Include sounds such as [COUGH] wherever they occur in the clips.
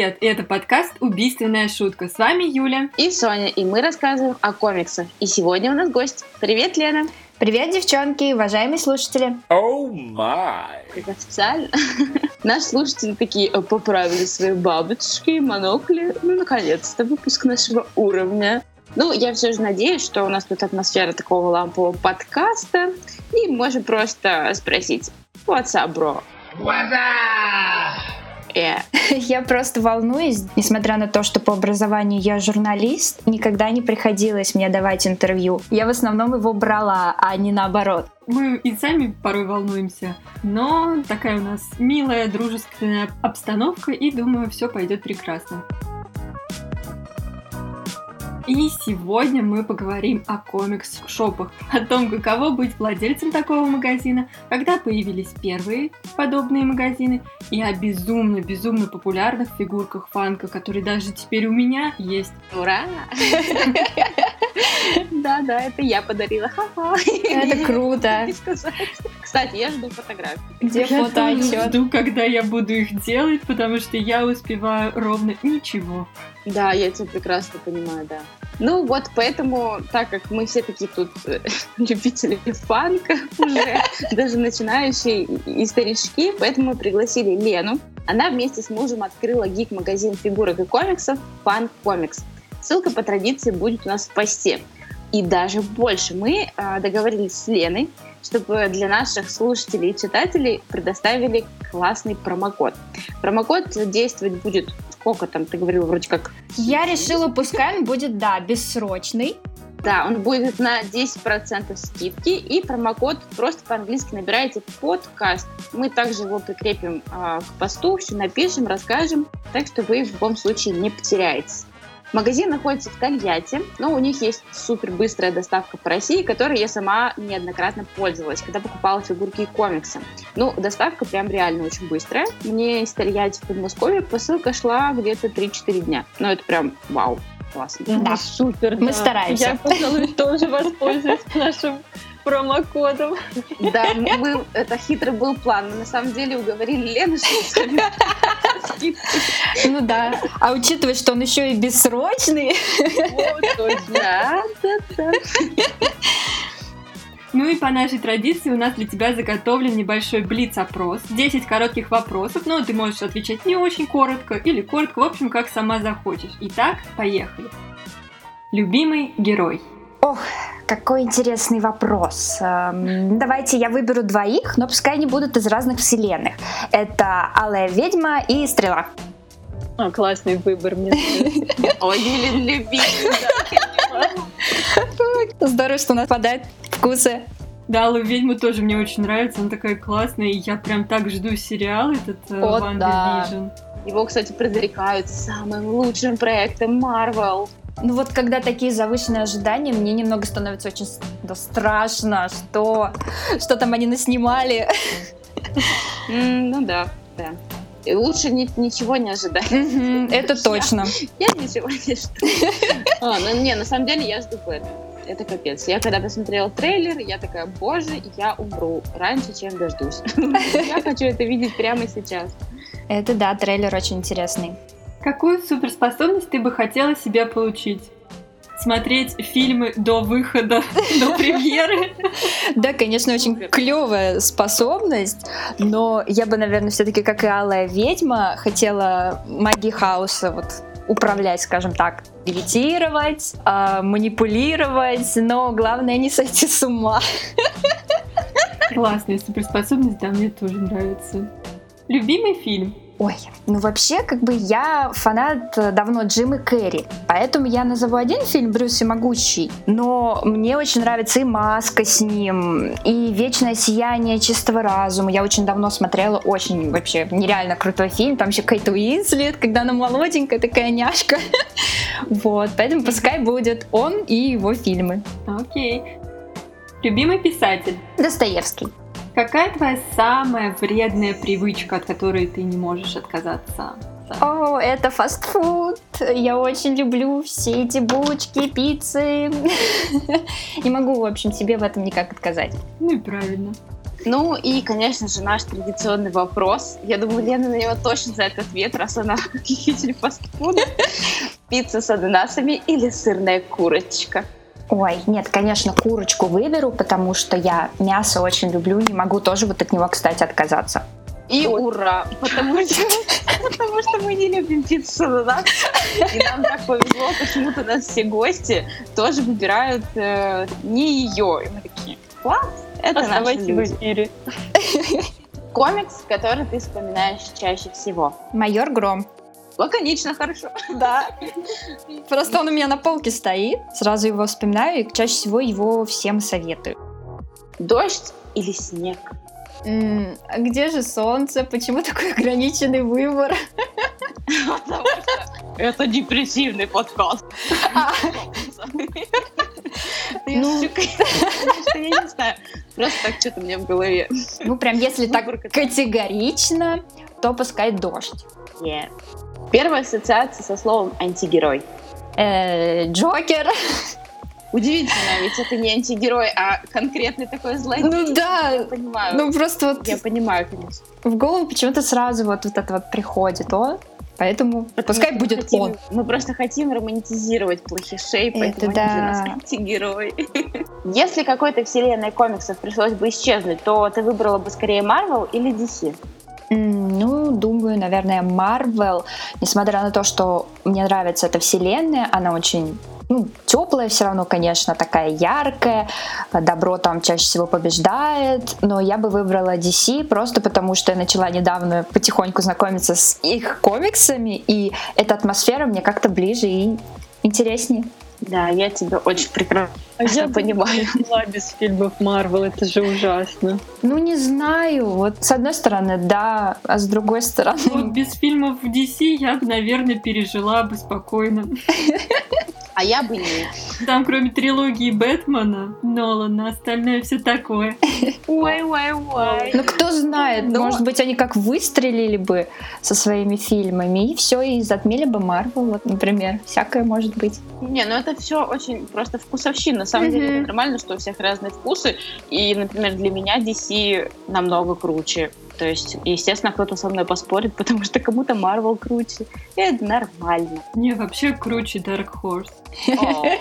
привет! Это подкаст «Убийственная шутка». С вами Юля. И Соня, и мы рассказываем о комиксах. И сегодня у нас гость. Привет, Лена! Привет, девчонки, уважаемые слушатели. Oh май! Как официально. [LAUGHS] Наши слушатели такие э, поправили свои бабочки, монокли. Ну, наконец-то, выпуск нашего уровня. Ну, я все же надеюсь, что у нас тут атмосфера такого лампового подкаста, и можем просто спросить, what's up, bro? What's up? Yeah. [LAUGHS] Я просто волнуюсь, несмотря на то, что по образованию я журналист, никогда не приходилось мне давать интервью. Я в основном его брала, а не наоборот. Мы и сами порой волнуемся, но такая у нас милая, дружественная обстановка, и думаю, все пойдет прекрасно. И сегодня мы поговорим о комикс-шопах, о том, каково быть владельцем такого магазина, когда появились первые подобные магазины, и о безумно-безумно популярных фигурках фанка, которые даже теперь у меня есть. Ура! [LAUGHS] Да, да, это я подарила. Это круто. [LAUGHS] Кстати, я жду фотографии. Где фото Я жду, когда я буду их делать, потому что я успеваю ровно ничего. Да, я тебя прекрасно понимаю, да. Ну вот поэтому, так как мы все такие тут э, [LAUGHS] любители фанка [LAUGHS] уже, даже начинающие и старички, поэтому мы пригласили Лену. Она вместе с мужем открыла гик-магазин фигурок и комиксов Fun Comics. Ссылка по традиции будет у нас в посте. И даже больше мы э, договорились с Леной, чтобы для наших слушателей и читателей предоставили классный промокод. Промокод действовать будет сколько там, ты говорила, вроде как... Я решила, пускай он будет, да, бессрочный. Да, он будет на 10% скидки, и промокод просто по-английски набираете подкаст. Мы также его прикрепим э, к посту, все напишем, расскажем, так что вы в любом случае не потеряетесь. Магазин находится в Тольятти, но у них есть супер быстрая доставка по России, которой я сама неоднократно пользовалась, когда покупала фигурки и комиксы. Ну, доставка прям реально очень быстрая. Мне из Тольятти в Подмосковье посылка шла где-то 3-4 дня. Ну, это прям вау классно. Да, супер. Мы да. стараемся. Я, пожалуй, тоже воспользуюсь нашим промокодом. Да, мы, это хитрый был план. Мы на самом деле уговорили Лену, что Ну да. А учитывая, что он еще и бессрочный. Да, да, да. Ну и по нашей традиции у нас для тебя заготовлен небольшой блиц-опрос. 10 коротких вопросов, но ты можешь отвечать не очень коротко или коротко, в общем, как сама захочешь. Итак, поехали. Любимый герой. Ох, какой интересный вопрос. Эм, давайте я выберу двоих, но пускай они будут из разных вселенных. Это Алая ведьма и Стрела. А, классный выбор, мне [LAUGHS] Ой, Елен любимый, Здорово, что у нас падает вкусы. Да, Алла ведьма тоже мне очень нравится, она такая классная, и я прям так жду сериал этот э, О, Ванда да. Vision. Его, кстати, предрекают самым лучшим проектом Marvel. Ну вот когда такие завышенные ожидания, мне немного становится очень да, страшно, что, что там они наснимали. ну да, да. И лучше ни, ничего не ожидать. это точно. Я, ничего не жду. А, ну, не, на самом деле я жду Бэтмена это капец. Я когда посмотрела трейлер, я такая, боже, я умру раньше, чем дождусь. [LAUGHS] Я хочу это видеть прямо сейчас. Это да, трейлер очень интересный. Какую суперспособность ты бы хотела себе получить? смотреть фильмы до выхода, [LAUGHS] до премьеры. Да, конечно, очень клевая способность, но я бы, наверное, все-таки, как и Алая ведьма, хотела магии хаоса вот управлять, скажем так, левитировать, э, манипулировать, но главное не сойти с ума. Классная суперспособность, да, мне тоже нравится. Любимый фильм? Ой, ну вообще, как бы я фанат э, давно Джима Керри, поэтому я назову один фильм «Брюс и могучий», но мне очень нравится и «Маска» с ним, и «Вечное сияние чистого разума». Я очень давно смотрела, очень вообще нереально крутой фильм, там еще Кейт Уинслет, когда она молоденькая, такая няшка. [LAUGHS] Вот, поэтому пускай будет он и его фильмы. Окей. Любимый писатель? Достоевский. Какая твоя самая вредная привычка, от которой ты не можешь отказаться? О, это фастфуд. Я очень люблю все эти булочки, пиццы. [LAUGHS] Не могу, в общем, себе в этом никак отказать. Ну и правильно. Ну и, конечно же, наш традиционный вопрос. Я думаю, Лена на него точно знает ответ, раз она [LAUGHS] любитель фастфуда. Пицца с ананасами или сырная курочка? Ой, нет, конечно, курочку выберу, потому что я мясо очень люблю, не могу тоже вот от него, кстати, отказаться. И ура! Потому [LAUGHS] что, потому что мы не любим пиццу ананасом. И нам так повезло, почему-то нас все гости тоже выбирают э, не ее. И мы такие, класс, это наши Оставайся в люди. эфире. Комикс, который ты вспоминаешь чаще всего. Майор Гром. Лаконично, хорошо. Да. Просто он у меня на полке стоит. Сразу его вспоминаю и чаще всего его всем советую. Дождь или снег? М, а где же солнце? Почему такой ограниченный выбор? Потому что это депрессивный подкаст. Ну. Я не знаю. Просто так что-то мне в голове. Ну, прям если так категорично, то пускай дождь. Первая ассоциация со словом антигерой. Э, Джокер. Удивительно, ведь это не антигерой, а конкретный такой злодей. Ну да. Я понимаю. Ну, просто вот Я понимаю, конечно. в голову почему-то сразу вот, вот это вот приходит он. Поэтому Потому пускай будет хотим- он. Мы просто хотим романтизировать плохишей, поэтому Это для да. нас антигерои. [LAUGHS] Если какой-то вселенной комиксов пришлось бы исчезнуть, то ты выбрала бы скорее Marvel или DC? Ну, думаю, наверное, Марвел, несмотря на то, что мне нравится эта вселенная, она очень ну, теплая все равно, конечно, такая яркая, добро там чаще всего побеждает, но я бы выбрала DC просто потому, что я начала недавно потихоньку знакомиться с их комиксами, и эта атмосфера мне как-то ближе и интереснее. Да, я тебя очень прекрасно А я понимаю. была без фильмов Марвел, это же ужасно. Ну, не знаю, вот с одной стороны, да, а с другой Вот стороны... без фильмов в DC я бы, наверное, пережила бы спокойно. [LAUGHS] А я бы нет. Там, кроме трилогии Бэтмена, Нолана, остальное все такое. Ой, ой, ой. Ну, кто знает, Ну, может быть, они как выстрелили бы со своими фильмами, и все, и затмили бы Марвел, вот, например. Всякое может быть. Не, ну это все очень просто вкусовщина. На самом деле нормально, что у всех разные вкусы. И, например, для меня DC намного круче. То есть, естественно, кто-то со мной поспорит, [LAUGHS] потому что кому-то Marvel круче. И это нормально. Не, вообще круче Dark Horse. [LAUGHS]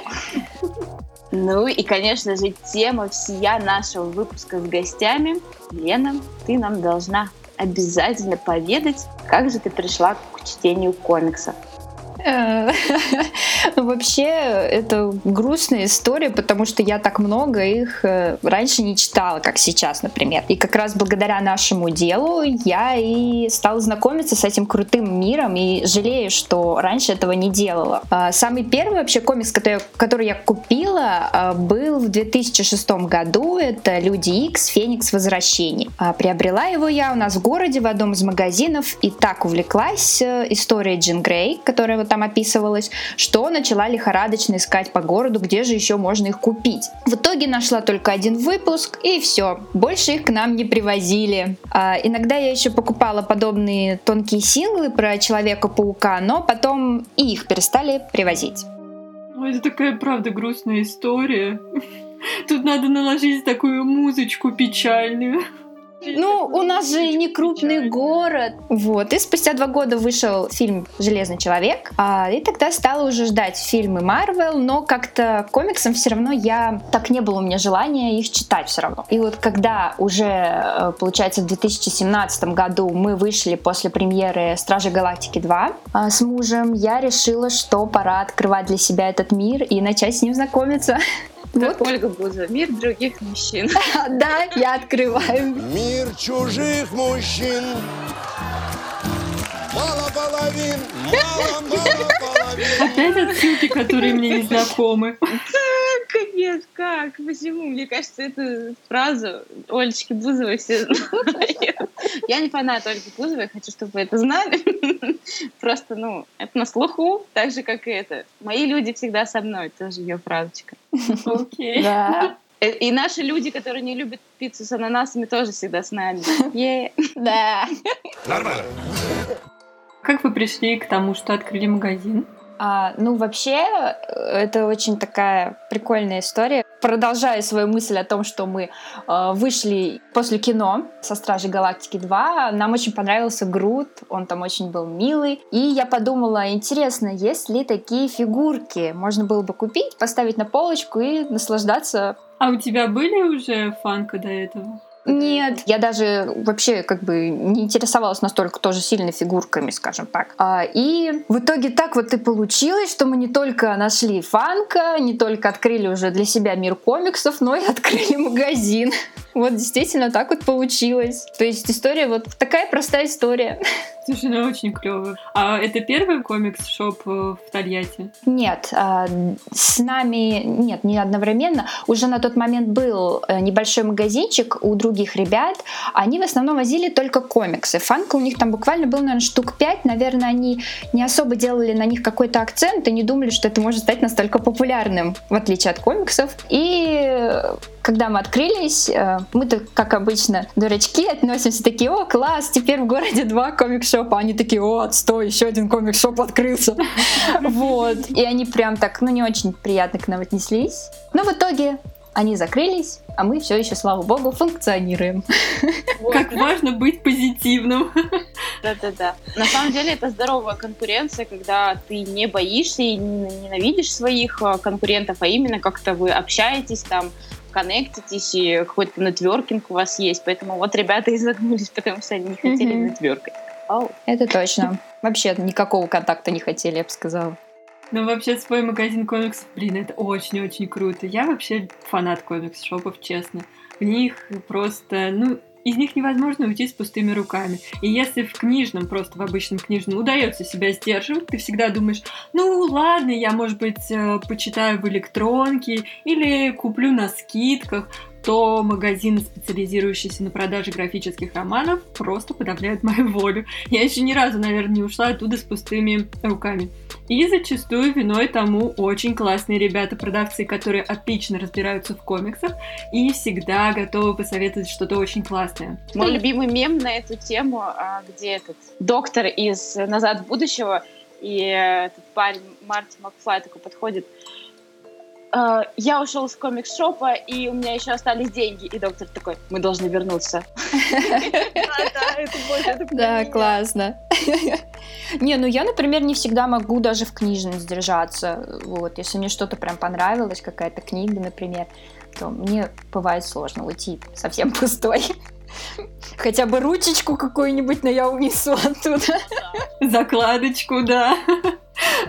Ну и, конечно же, тема всея нашего выпуска с гостями. Лена, ты нам должна обязательно поведать, как же ты пришла к чтению комиксов. Э, [LAUGHS] Вообще, это грустная история, потому что я так много их э, раньше не читала, как сейчас, например. И как раз благодаря нашему делу я и стала знакомиться с этим крутым миром и жалею, что раньше этого не делала. А, Самый первый вообще комикс, который который я купила, а, был в 2006 году. Это «Люди Икс. Феникс. Возвращение». А, Приобрела его я у нас в городе в одном из магазинов и так увлеклась э, историей Джин Грей, которая вот там описывалась, что начала лихорадочно искать по городу, где же еще можно их купить. В итоге нашла только один выпуск, и все. Больше их к нам не привозили. А, иногда я еще покупала подобные тонкие синглы про Человека-паука, но потом и их перестали привозить. Ой, это такая, правда, грустная история. [LAUGHS] Тут надо наложить такую музычку печальную. Ну, у нас же не крупный город. Вот. И спустя два года вышел фильм «Железный человек». А, и тогда стала уже ждать фильмы Марвел, но как-то комиксам все равно я... Так не было у меня желания их читать все равно. И вот когда уже, э, получается, в 2017 году мы вышли после премьеры «Стражи Галактики 2» а, с мужем, я решила, что пора открывать для себя этот мир и начать с ним знакомиться. [LAUGHS] Как Ольга Бузова. Мир других мужчин. [LAUGHS] Да, я открываю Мир чужих мужчин. Мало половин, мало-мало половин. Опять отсылки, которые мне не знакомы. Капец, как? Почему? Мне кажется, эту фразу Олечки Бузовой все знают. Я не фанат Ольги Бузовой, хочу, чтобы вы это знали. Просто, ну, это на слуху, так же, как и это. Мои люди всегда со мной, тоже ее фразочка. Окей. Да, Э, И наши люди, которые не любят пиццу с ананасами, тоже всегда с нами. Да. Нормально. Как вы пришли к тому, что открыли магазин? А, ну, вообще, э, это очень такая прикольная история. продолжая свою мысль о том, что мы э, вышли после кино со Стражей Галактики 2, нам очень понравился Грут, он там очень был милый. И я подумала, интересно, есть ли такие фигурки? Можно было бы купить, поставить на полочку и наслаждаться. А у тебя были уже фанка до этого? Нет, я даже вообще как бы не интересовалась настолько тоже сильно фигурками, скажем так. А, и в итоге так вот и получилось, что мы не только нашли фанка, не только открыли уже для себя мир комиксов, но и открыли магазин. Вот действительно так вот получилось. То есть история вот такая простая история. [LAUGHS] Слушай, ну очень клево. А это первый комикс-шоп э, в Тольятти? Нет, а, с нами, нет, не одновременно. Уже на тот момент был э, небольшой магазинчик у других ребят. Они в основном возили только комиксы. Фанка у них там буквально был, наверное, штук пять. Наверное, они не особо делали на них какой-то акцент и не думали, что это может стать настолько популярным, в отличие от комиксов. И когда мы открылись, э, мы-то, как обычно, дурачки, относимся такие, о, класс, теперь в городе два комик-шопа. Они такие, о, отстой, еще один комик-шоп открылся. [LAUGHS] Вот. И они прям так, ну, не очень приятно к нам отнеслись. Но в итоге они закрылись, а мы все еще, слава богу, функционируем. Как важно быть позитивным. [LAUGHS] Да-да-да. На самом деле это здоровая конкуренция, когда ты не боишься и не ненавидишь своих э, конкурентов, а именно как-то вы общаетесь там, коннектитесь, и какой-то нетверкинг у вас есть. Поэтому вот ребята [LAUGHS] изогнулись, потому что они не хотели Мгм. нетверкать. Это точно. Вообще никакого контакта не хотели, я бы сказала. Ну, вообще, свой магазин комиксов, блин, это очень-очень круто. Я вообще фанат комикс-шопов, честно. В них просто, ну, из них невозможно уйти с пустыми руками. И если в книжном, просто в обычном книжном, удается себя сдерживать, ты всегда думаешь, ну ладно, я, может быть, э, почитаю в электронке или куплю на скидках, то магазины, специализирующиеся на продаже графических романов, просто подавляют мою волю. Я еще ни разу, наверное, не ушла оттуда с пустыми руками. И зачастую виной тому очень классные ребята-продавцы, которые отлично разбираются в комиксах и всегда готовы посоветовать что-то очень классное. Мой любимый мем на эту тему, а, где этот доктор из «Назад в будущего» и э, этот парень Марти Макфлай такой подходит. «Э, Я ушел с комикс-шопа, и у меня еще остались деньги. И доктор такой, мы должны вернуться. Да, классно. Не, ну я, например, не всегда могу даже в книжном сдержаться. Вот, если мне что-то прям понравилось, какая-то книга, например, то мне бывает сложно уйти совсем [LAUGHS] пустой. Хотя бы ручечку какую-нибудь, но я унесу оттуда. Закладочку, да.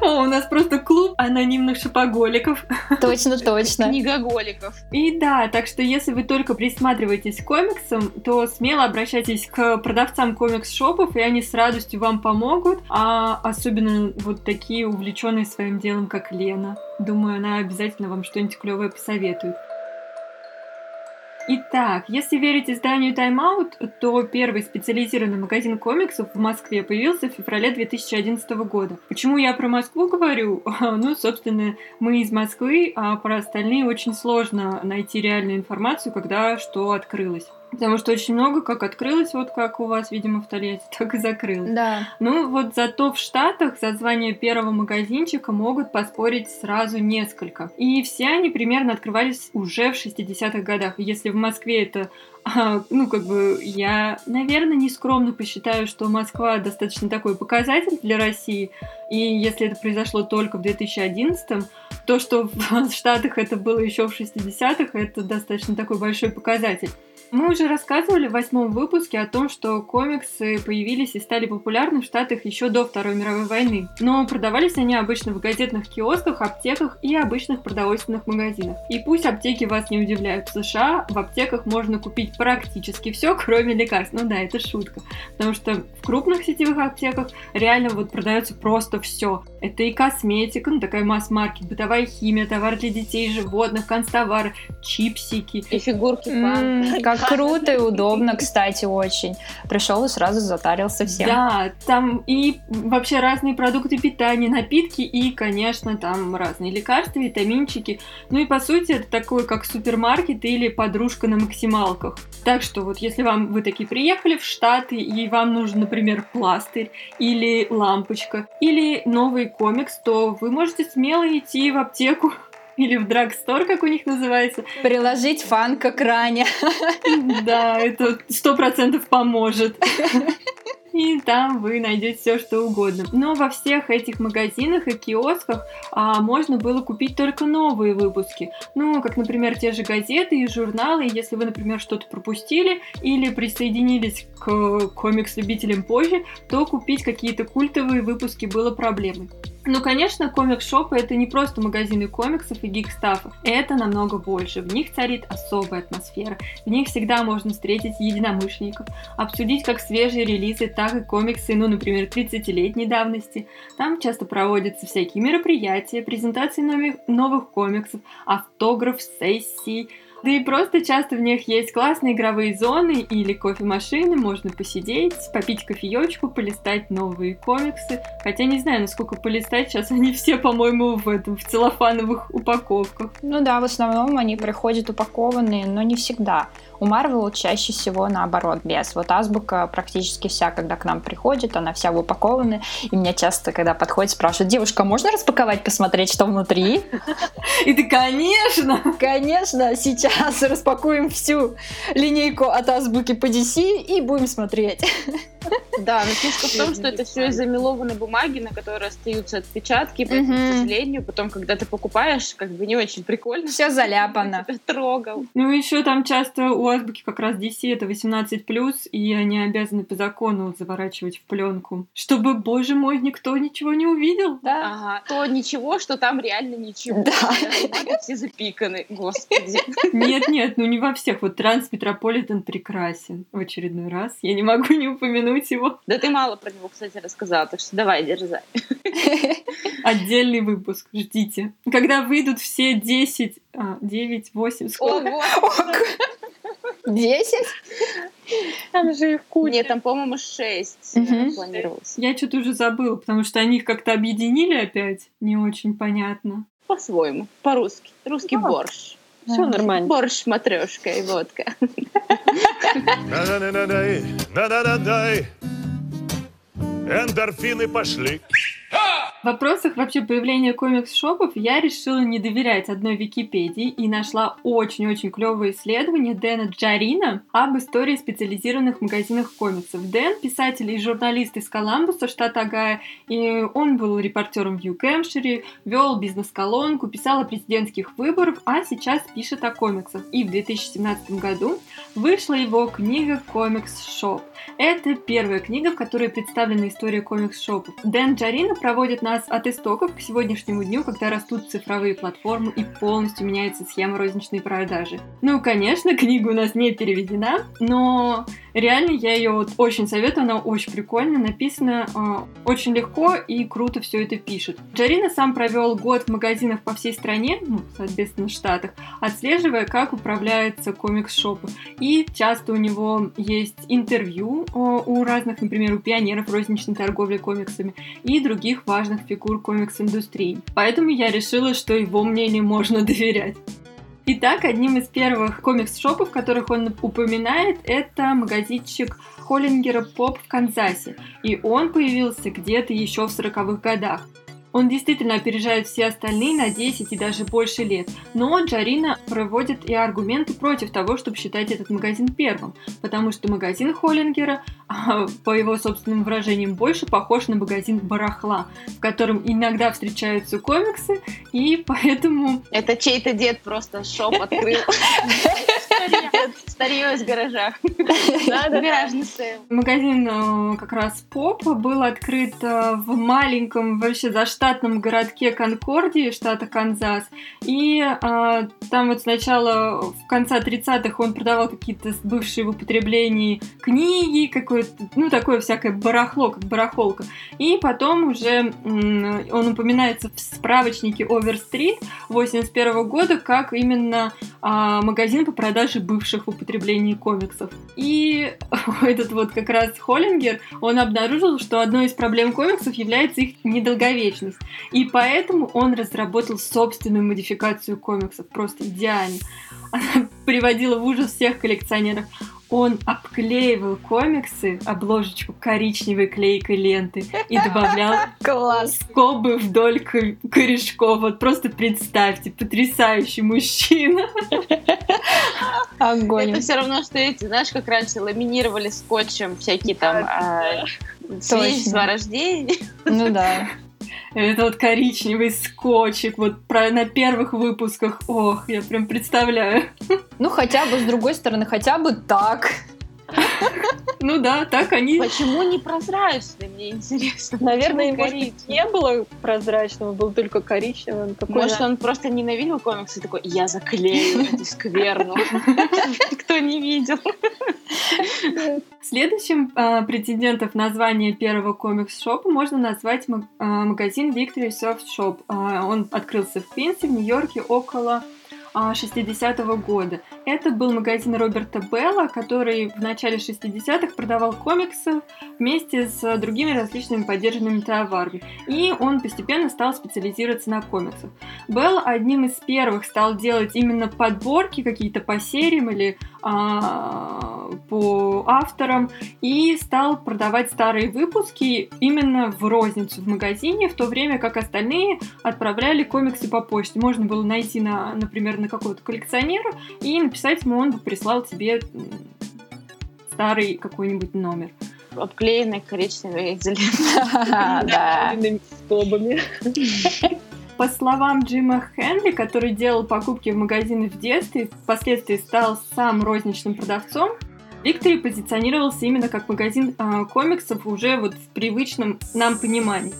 О, у нас просто клуб анонимных шопоголиков. Точно, точно. Книгоголиков. И да, так что если вы только присматриваетесь к комиксам, то смело обращайтесь к продавцам комикс-шопов, и они с радостью вам помогут. А особенно вот такие увлеченные своим делом, как Лена. Думаю, она обязательно вам что-нибудь клевое посоветует. Итак, если верить изданию Time Out, то первый специализированный магазин комиксов в Москве появился в феврале 2011 года. Почему я про Москву говорю? [LAUGHS] Ну, собственно, мы из Москвы, а про остальные очень сложно найти реальную информацию, когда что открылось. Потому что очень много как открылось, вот как у вас, видимо, в Тольятти, [LAUGHS] так и закрылось. Да. Ну, вот зато в Штатах за звание первого магазинчика могут поспорить сразу несколько. И все они примерно открывались уже в 60-х годах. Если в Москве это, а, ну, как бы, я, наверное, не скромно посчитаю, что Москва достаточно такой показатель для России. И если это произошло только в 2011 то, что в [LAUGHS] Штатах это было еще в 60-х, это достаточно такой большой показатель. Мы уже рассказывали в восьмом выпуске о том, что комиксы появились и стали популярны в Штатах еще до Второй мировой войны. Но продавались они обычно в газетных киосках, аптеках и обычных продовольственных магазинах. И пусть аптеки вас не удивляют, в США в аптеках можно купить практически все, кроме лекарств. Ну да, это шутка. Потому что в крупных сетевых аптеках реально вот продается просто все. Это и косметика, ну такая масс-маркет, бытовая химия, товар для детей, животных, канцтовары, чипсики, И фигурки М, фанка. Как круто и удобно, кстати, очень. Пришел и сразу затарился всем. Да, там и вообще разные продукты питания, напитки и, конечно, там разные лекарства, витаминчики. Ну и по сути это такой как супермаркет или подружка на максималках. Так что вот если вам вы такие приехали в Штаты и вам нужен, например, пластырь или лампочка или новый комикс, то вы можете смело идти в аптеку или в драгстор, как у них называется. Приложить фан к экране. Да, это сто процентов поможет. И там вы найдете все, что угодно. Но во всех этих магазинах и киосках а, можно было купить только новые выпуски. Ну, как, например, те же газеты и журналы. Если вы, например, что-то пропустили или присоединились к комикс-любителям позже, то купить какие-то культовые выпуски было проблемой. Ну, конечно, комикс-шопы это не просто магазины комиксов и гикстафа. Это намного больше. В них царит особая атмосфера. В них всегда можно встретить единомышленников, обсудить как свежие релизы, так и комиксы, ну, например, 30-летней давности. Там часто проводятся всякие мероприятия, презентации новых комиксов, автограф, сессии, да и просто часто в них есть классные игровые зоны или кофемашины, можно посидеть, попить кофеечку, полистать новые комиксы. Хотя не знаю, насколько полистать, сейчас они [LAUGHS] все, по-моему, в этом, в целлофановых упаковках. Ну да, в основном они приходят упакованные, но не всегда. У Marvel чаще всего наоборот, без. Вот азбука практически вся, когда к нам приходит, она вся упакована. И меня часто, когда подходит, спрашивают, девушка, можно распаковать, посмотреть, что внутри? И ты, конечно! Конечно, сейчас распакуем всю линейку от азбуки по DC и будем смотреть. Да, но фишка в том, что это все из замелованной бумаги, на которой остаются отпечатки, поэтому, к сожалению, потом, когда ты покупаешь, как бы не очень прикольно. Все заляпано. [LAUGHS] Трогал. Ну, еще там часто у азбуки как раз DC это 18+, и они обязаны по закону заворачивать в пленку, чтобы, боже мой, никто ничего не увидел. Да. Ага. То ничего, что там реально ничего. Да. Все запиканы, господи. Нет, нет, ну не во всех. Вот Транс Метрополитен прекрасен в очередной раз. Я не могу не упомянуть его. Да ты мало про него, кстати, рассказала, так что давай, дерзай. [LAUGHS] Отдельный выпуск, ждите. Когда выйдут все 10, а, 9, 8, сколько? Ого! 10? Там же их куча. Нет, там, по-моему, 6 угу. планировалось. Я что-то уже забыла, потому что они их как-то объединили опять. Не очень понятно. По-своему, по-русски. Русский да. борщ. Все нормально. Борщ, матрешка и водка. Эндорфины пошли. В вопросах вообще появления комикс-шопов я решила не доверять одной Википедии и нашла очень-очень клевое исследование Дэна Джарина об истории специализированных магазинах комиксов. Дэн — писатель и журналист из Коламбуса, штата Огайо, и он был репортером в Нью-Хэмпшире, вел бизнес-колонку, писал о президентских выборах, а сейчас пишет о комиксах. И в 2017 году вышла его книга «Comic Shop». Это первая книга, в которой представлена история комикс-шопов. Дэн Джарино проводит нас от истоков к сегодняшнему дню, когда растут цифровые платформы и полностью меняется схема розничной продажи. Ну, конечно, [LAUGHS] книга у нас не переведена, но реально я ее вот очень советую, она очень прикольно написана, очень легко и круто все это пишет. Джарина сам провел год в магазинах по всей стране, ну, соответственно, в Штатах, отслеживая, как управляется комикс-шопы. И часто у него есть интервью у разных, например, у пионеров розничной торговли комиксами и других важных фигур комикс-индустрии. Поэтому я решила, что его мнению можно доверять. Итак, одним из первых комикс-шопов, которых он упоминает, это магазинчик Холлингера Поп в Канзасе. И он появился где-то еще в 40-х годах. Он действительно опережает все остальные на 10 и даже больше лет. Но Джарина проводит и аргументы против того, чтобы считать этот магазин первым, потому что магазин Холлингера, а, по его собственным выражениям, больше похож на магазин барахла, в котором иногда встречаются комиксы, и поэтому... Это чей-то дед просто шоп открыл. [LAUGHS] Старье из гаража. Гаражный sale. Магазин э, как раз Поп был открыт э, в маленьком вообще заштатном городке Конкордии, штата Канзас. И э, там вот сначала в конце 30-х он продавал какие-то бывшие в употреблении книги, какое-то, ну, такое всякое барахло, как барахолка. И потом уже он упоминается в справочнике Overstreet 81 года как именно магазин по продаже бывших в употреблении комиксов. И [LAUGHS] этот вот как раз Холлингер, он обнаружил, что одной из проблем комиксов является их недолговечность. И поэтому он разработал собственную модификацию комиксов, просто идеально. Она [LAUGHS] приводила в ужас всех коллекционеров. он обклеивал комиксы, обложечку коричневой клейкой ленты и добавлял [LAUGHS] Класс. скобы вдоль ко- корешков. Вот просто представьте, потрясающий мужчина. [LAUGHS] Огонь. Это все равно, что эти, знаешь, как раньше ламинировали скотчем всякие там а, свидетельства о рождении. Ну да. Это вот коричневый скотчик, вот про, на первых выпусках. Ох, я прям представляю. Ну хотя бы с другой стороны, хотя бы так. Ну да, так они... Почему не прозрачный, мне интересно. Наверное, может не было прозрачного, был только коричневым. Может, он просто ненавидел комиксы и такой, я заклею [LAUGHS] эту скверну. Никто не видел. Следующим а, претендентом на название первого комикс-шопа можно назвать а, магазин Victory Soft Shop. А, он открылся в Квинсе, в Нью-Йорке около а, 60-го года. Это был магазин Роберта Белла, который в начале 60-х продавал комиксы вместе с другими различными поддержанными товарами. И он постепенно стал специализироваться на комиксах. Белл одним из первых стал делать именно подборки какие-то по сериям или а, по авторам и стал продавать старые выпуски именно в розницу в магазине, в то время как остальные отправляли комиксы по почте. Можно было найти, на, например, на какого-то коллекционера и написать ему, он бы прислал тебе старый какой-нибудь номер. Обклеенный коричневой изолентой. [LAUGHS] Да. наполненными скобами. [LAUGHS] По словам Джима Хенли, который делал покупки в магазины в детстве, впоследствии стал сам розничным продавцом, Виктори позиционировался именно как магазин а, комиксов уже вот в привычном нам понимании.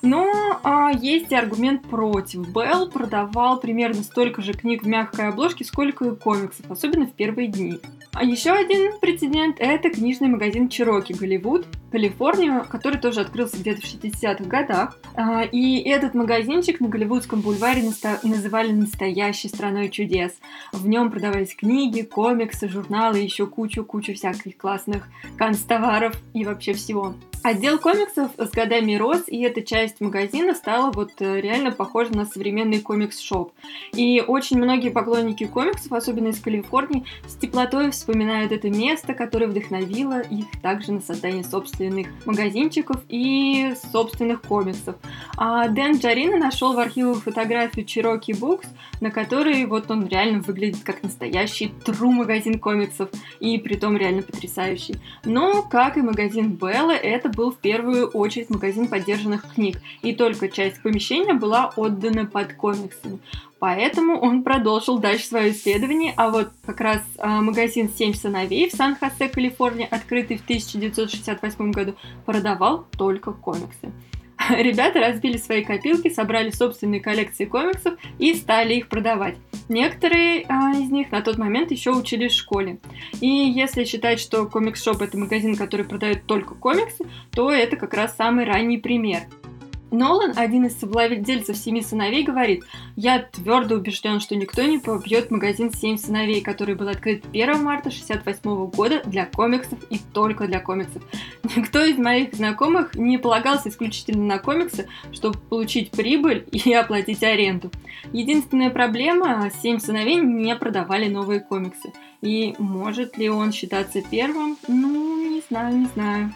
Но а, есть и аргумент против. Белл продавал примерно столько же книг в мягкой обложке, сколько и комиксов, особенно в первые дни. А еще один прецедент – это книжный магазин Чироки Голливуд, Калифорния, который тоже открылся где-то в 60-х годах. А, И этот магазинчик на Голливудском бульваре наста- называли настоящей страной чудес. В нем продавались книги, комиксы, журналы, еще кучу-кучу всяких классных канцтоваров и вообще всего. Отдел комиксов с годами рос, и эта часть магазина стала вот э, реально похожа на современный комикс-шоп. И очень многие поклонники комиксов, особенно из Калифорнии, с теплотой вспоминают это место, которое вдохновило их также на создание собственных магазинчиков и собственных комиксов. А Дэн Джарина нашел в архивах фотографию Cherokee Books, на которой вот он реально выглядит как настоящий true магазин комиксов, и притом реально потрясающий. Но, как и магазин Белла, это был в первую очередь магазин поддержанных книг, и только часть помещения была отдана под комиксами. Поэтому он продолжил дальше свое исследование, а вот как раз а, магазин «Семь сыновей» в Сан-Хосе, Калифорния, открытый в 1968 году, продавал только комиксы. [LAUGHS] Ребята разбили свои копилки, собрали собственные коллекции комиксов и стали их продавать. Некоторые а, из них на тот момент еще учились в школе. И если считать, что комикс-шоп это магазин, который продает только комиксы, то это как раз самый ранний пример. Нолан, один из совладельцев «Семи сыновей», говорит, «Я твердо убежден, что никто не побьет магазин «Семь сыновей», который был открыт 1 марта 1968 года для комиксов и только для комиксов. Никто из моих знакомых не полагался исключительно на комиксы, чтобы получить прибыль и оплатить аренду. Единственная проблема – «Семь сыновей» не продавали новые комиксы. И может ли он считаться первым? Ну, не знаю, не знаю.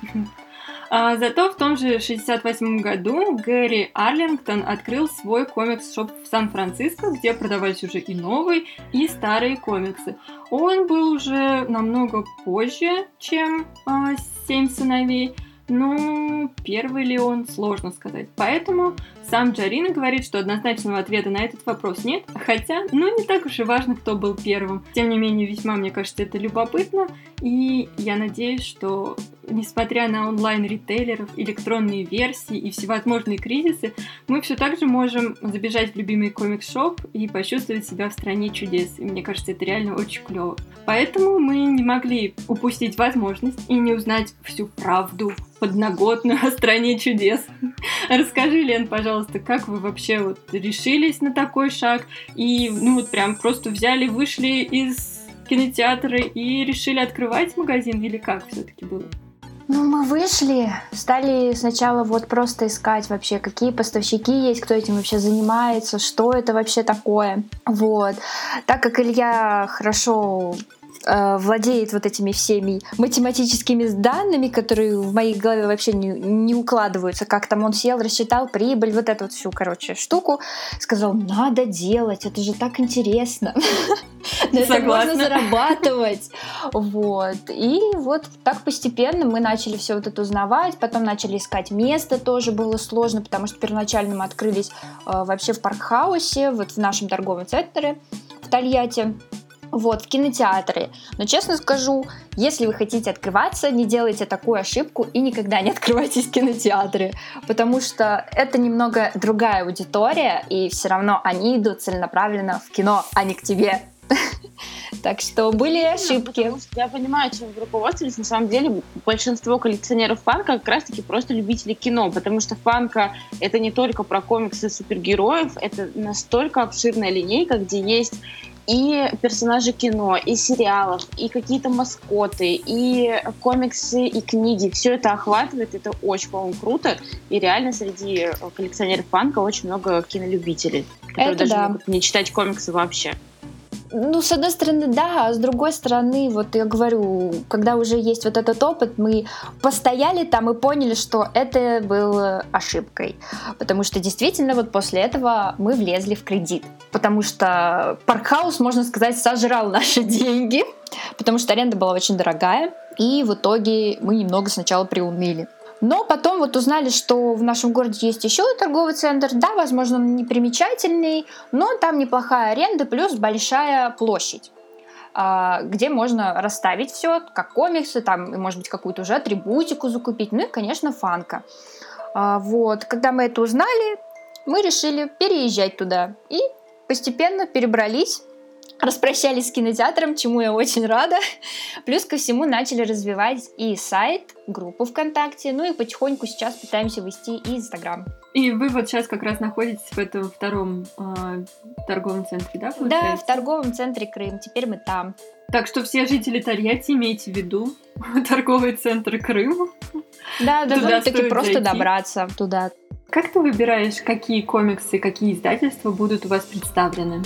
А, зато в том же 68 году Гэри Арлингтон открыл свой комикс-шоп в Сан-Франциско, где продавались уже и новые, и старые комиксы. Он был уже намного позже, чем а, «Семь сыновей», но первый ли он, сложно сказать. Поэтому сам Джарина говорит, что однозначного ответа на этот вопрос нет, хотя, ну, не так уж и важно, кто был первым. Тем не менее, весьма, мне кажется, это любопытно, и я надеюсь, что несмотря на онлайн-ритейлеров, электронные версии и всевозможные кризисы, мы все так же можем забежать в любимый комикс-шоп и почувствовать себя в стране чудес. И мне кажется, это реально очень клево. Поэтому мы не могли упустить возможность и не узнать всю правду подноготную о стране чудес. Расскажи, Лен, пожалуйста, как вы вообще вот решились на такой шаг и, ну, вот прям просто взяли, вышли из кинотеатра и решили открывать магазин или как все-таки было? Ну, мы вышли, стали сначала вот просто искать вообще, какие поставщики есть, кто этим вообще занимается, что это вообще такое. Вот. Так как Илья хорошо э, владеет вот этими всеми математическими данными, которые в моей голове вообще не, не укладываются. Как там он сел, рассчитал прибыль, вот эту вот всю, короче, штуку. Сказал, надо делать, это же так интересно. [LAUGHS] На это можно зарабатывать. Вот. И вот так постепенно мы начали все вот это узнавать, потом начали искать место, тоже было сложно, потому что первоначально мы открылись э, вообще в Паркхаусе, вот в нашем торговом центре в Тольятти. Вот, в кинотеатре. Но честно скажу, если вы хотите открываться, не делайте такую ошибку и никогда не [LAUGHS] открывайтесь в кинотеатре, потому что это немного другая аудитория, и все равно они идут целенаправленно в кино, а не к тебе. [LAUGHS] Так что были ошибки. Я понимаю, чем вы руководствовались. На самом деле, большинство коллекционеров фанка как раз-таки просто любители кино, потому что фанка — это не только про комиксы супергероев, это настолько обширная линейка, где есть и персонажи кино, и сериалов, и какие-то маскоты, и комиксы, и книги. Все это охватывает, это очень, по-моему, круто. И реально среди э, коллекционеров Funko очень много кинолюбителей, которые Это даже да. могут не читать комиксы вообще. Ну, с одной стороны, да, а с другой стороны, вот я говорю, когда уже есть вот этот опыт, мы постояли там и поняли, что это было ошибкой. Потому что действительно вот после этого мы влезли в кредит. Потому что Паркхаус, можно сказать, сожрал наши [LAUGHS] деньги, потому что аренда была очень дорогая. И в итоге мы немного сначала приуныли. Но потом вот узнали, что в нашем городе есть еще торговый центр. Да, возможно, он не примечательный, но там неплохая аренда плюс большая площадь а, где можно расставить все, как комиксы, там, может быть, какую-то уже атрибутику закупить, ну и, конечно, фанка. А, Вот, когда мы это узнали, мы решили переезжать туда и постепенно перебрались, распрощались с кинотеатром, чему я очень рада. Плюс ко всему начали развивать и сайт, группу ВКонтакте, ну и потихоньку сейчас пытаемся вести и Инстаграм. И вы вот сейчас как раз находитесь в этом втором а, торговом центре, да, Да, получается? в торговом центре Крым, теперь мы там. Так что все жители Тольятти имейте в виду [LAUGHS] торговый центр Крым. Да, довольно-таки просто зайти. добраться туда. Как ты выбираешь, какие комиксы, какие издательства будут у вас представлены?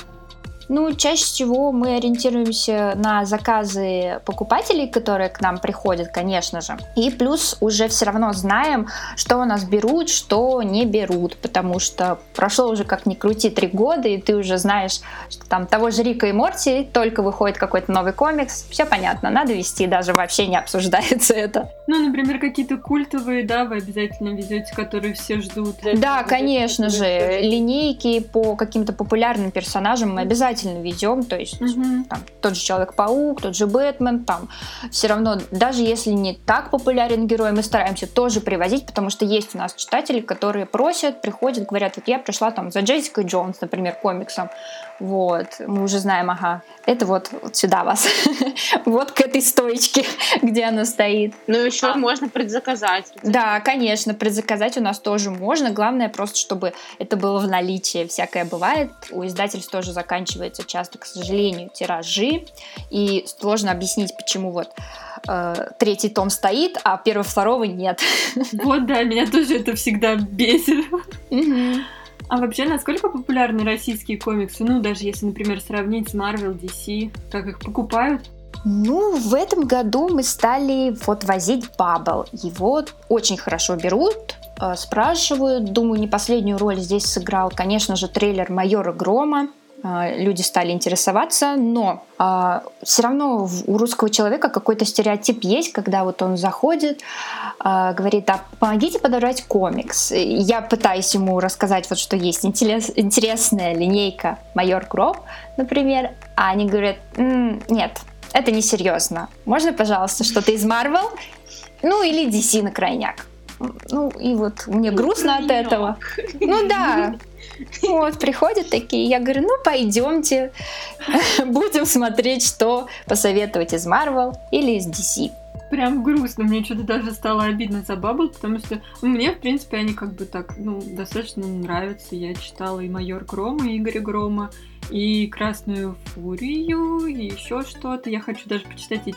Ну, чаще всего мы ориентируемся на заказы покупателей, которые к нам приходят, конечно же. И плюс уже все равно знаем, что у нас берут, что не берут, потому что прошло уже как ни крути три года, и ты уже знаешь, что там того же Рика и Морти только выходит какой-то новый комикс. Все понятно, надо вести, даже вообще не обсуждается это. Ну, например, какие-то культовые, да, вы обязательно везете, которые все ждут. Да, конечно же, линейки по каким-то популярным персонажам мы обязательно ведем, то есть Мгм. там, тот же Человек-паук, тот же Бэтмен, там все равно, даже если не так популярен герой, мы стараемся тоже привозить, потому что есть у нас читатели, которые просят, приходят, говорят, вот я пришла там за Джессикой Джонс, например, комиксом, вот, мы уже знаем, ага, это вот, вот сюда вас, [LAUGHS] вот к этой стоечке, [LAUGHS] где она стоит. Ну, еще можно предзаказать. Да, конечно, предзаказать у нас тоже можно. Главное просто, чтобы это было в наличии. Всякое бывает. У издательств тоже заканчивается часто, к сожалению, тиражи. И сложно объяснить, почему вот э, третий том стоит, а первого второго нет. [LAUGHS] Вот, да, меня тоже это всегда бесит. Мгм. А вообще, насколько популярны российские комиксы? Ну, даже если, например, сравнить с Marvel, DC, как их покупают? Ну, в этом году мы стали вот возить Бабл. Его очень хорошо берут, э, спрашивают. Думаю, не последнюю роль здесь сыграл, конечно же, трейлер «Майора Грома». Э, Люди стали интересоваться, но все равно у русского человека какой-то стереотип есть, когда вот он заходит, э, говорит, а помогите подобрать комикс. Я пытаюсь ему рассказать, вот что есть интерес- интересная линейка «Майор Гром», например, а они говорят, «М, нет, это несерьезно. Можно, пожалуйста, что-то из Marvel? Ну, или DC на крайняк. Ну, и вот мне грустно от этого. Ну да. Вот, приходят такие, я говорю, ну пойдемте, [LAUGHS] будем смотреть, что посоветовать из Marvel или из DC. Прям грустно, мне что-то даже стало обидно за Бабл, потому что мне, в принципе, они как бы так, ну, достаточно нравятся. Я читала и Майор Грома, и Игоря Грома, и Красную Фурию, и еще что-то. Я хочу даже почитать эти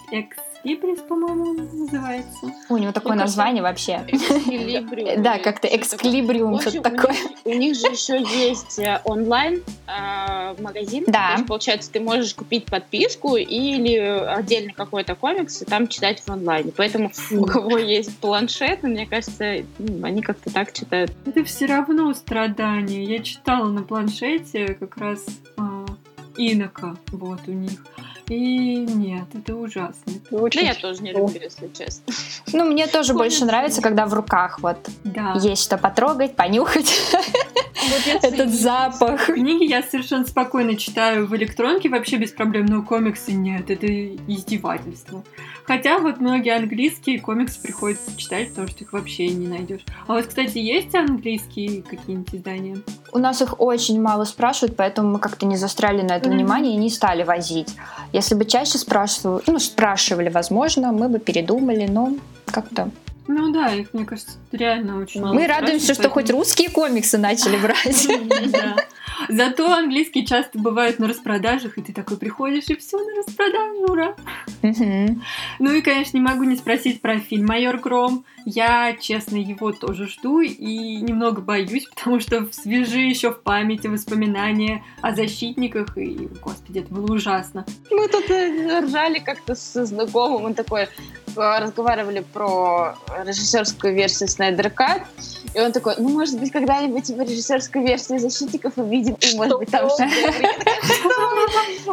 Экслибрис, по-моему, называется. У него такое название вообще. Экслибриум [LAUGHS] Да, как-то. В что-то такое. У них, же еще есть э, онлайн э, магазин. Да. Получается, ты можешь купить подписку или отдельно какой-то комикс и там читать в онлайне. Поэтому у кого есть планшет, мне кажется, ну, они как-то так читают. Это все равно страдание. Я читала на планшете как раз а, Инока, вот у них. И нет, это ужасно. Да Очень я тоже не люблю, если честно. Ну, мне тоже больше нравится, когда в руках вот Да. есть что потрогать, понюхать Вот [LAUGHS] этот ценю. запах. Книги я совершенно спокойно читаю в электронке, вообще без проблем, но комиксы нет, это издевательство. Хотя вот многие английские комиксы приходится читать, потому что их вообще не найдешь. А вот, кстати, есть английские какие-нибудь издания? У нас их очень мало спрашивают, поэтому мы как-то не застряли на это Мгм. внимание и не стали возить. Если бы чаще спрашивали, ну, спрашивали, возможно, мы бы передумали, но как-то... Ну да, их, мне кажется, реально очень мало Мы радуемся, спрашивают, что хоть поэтому- русские комиксы начали брать. [LAUGHS] Зато английские часто бывают на распродажах, и ты такой приходишь, и все на распродаже, ура! Ну и, конечно, не могу не спросить про фильм «Майор Гром». Я, честно, его тоже жду и немного боюсь, [LAUGHS] потому что свежи еще в памяти воспоминания о защитниках, и, господи, это было ужасно. Мы тут э, ржали как-то со знакомым, он такой, разговаривали про режиссерскую версию Снайдер Кат, и он такой, ну, может быть, когда-нибудь мы режиссерскую версию «Защитников» увидим, и, может быть, там.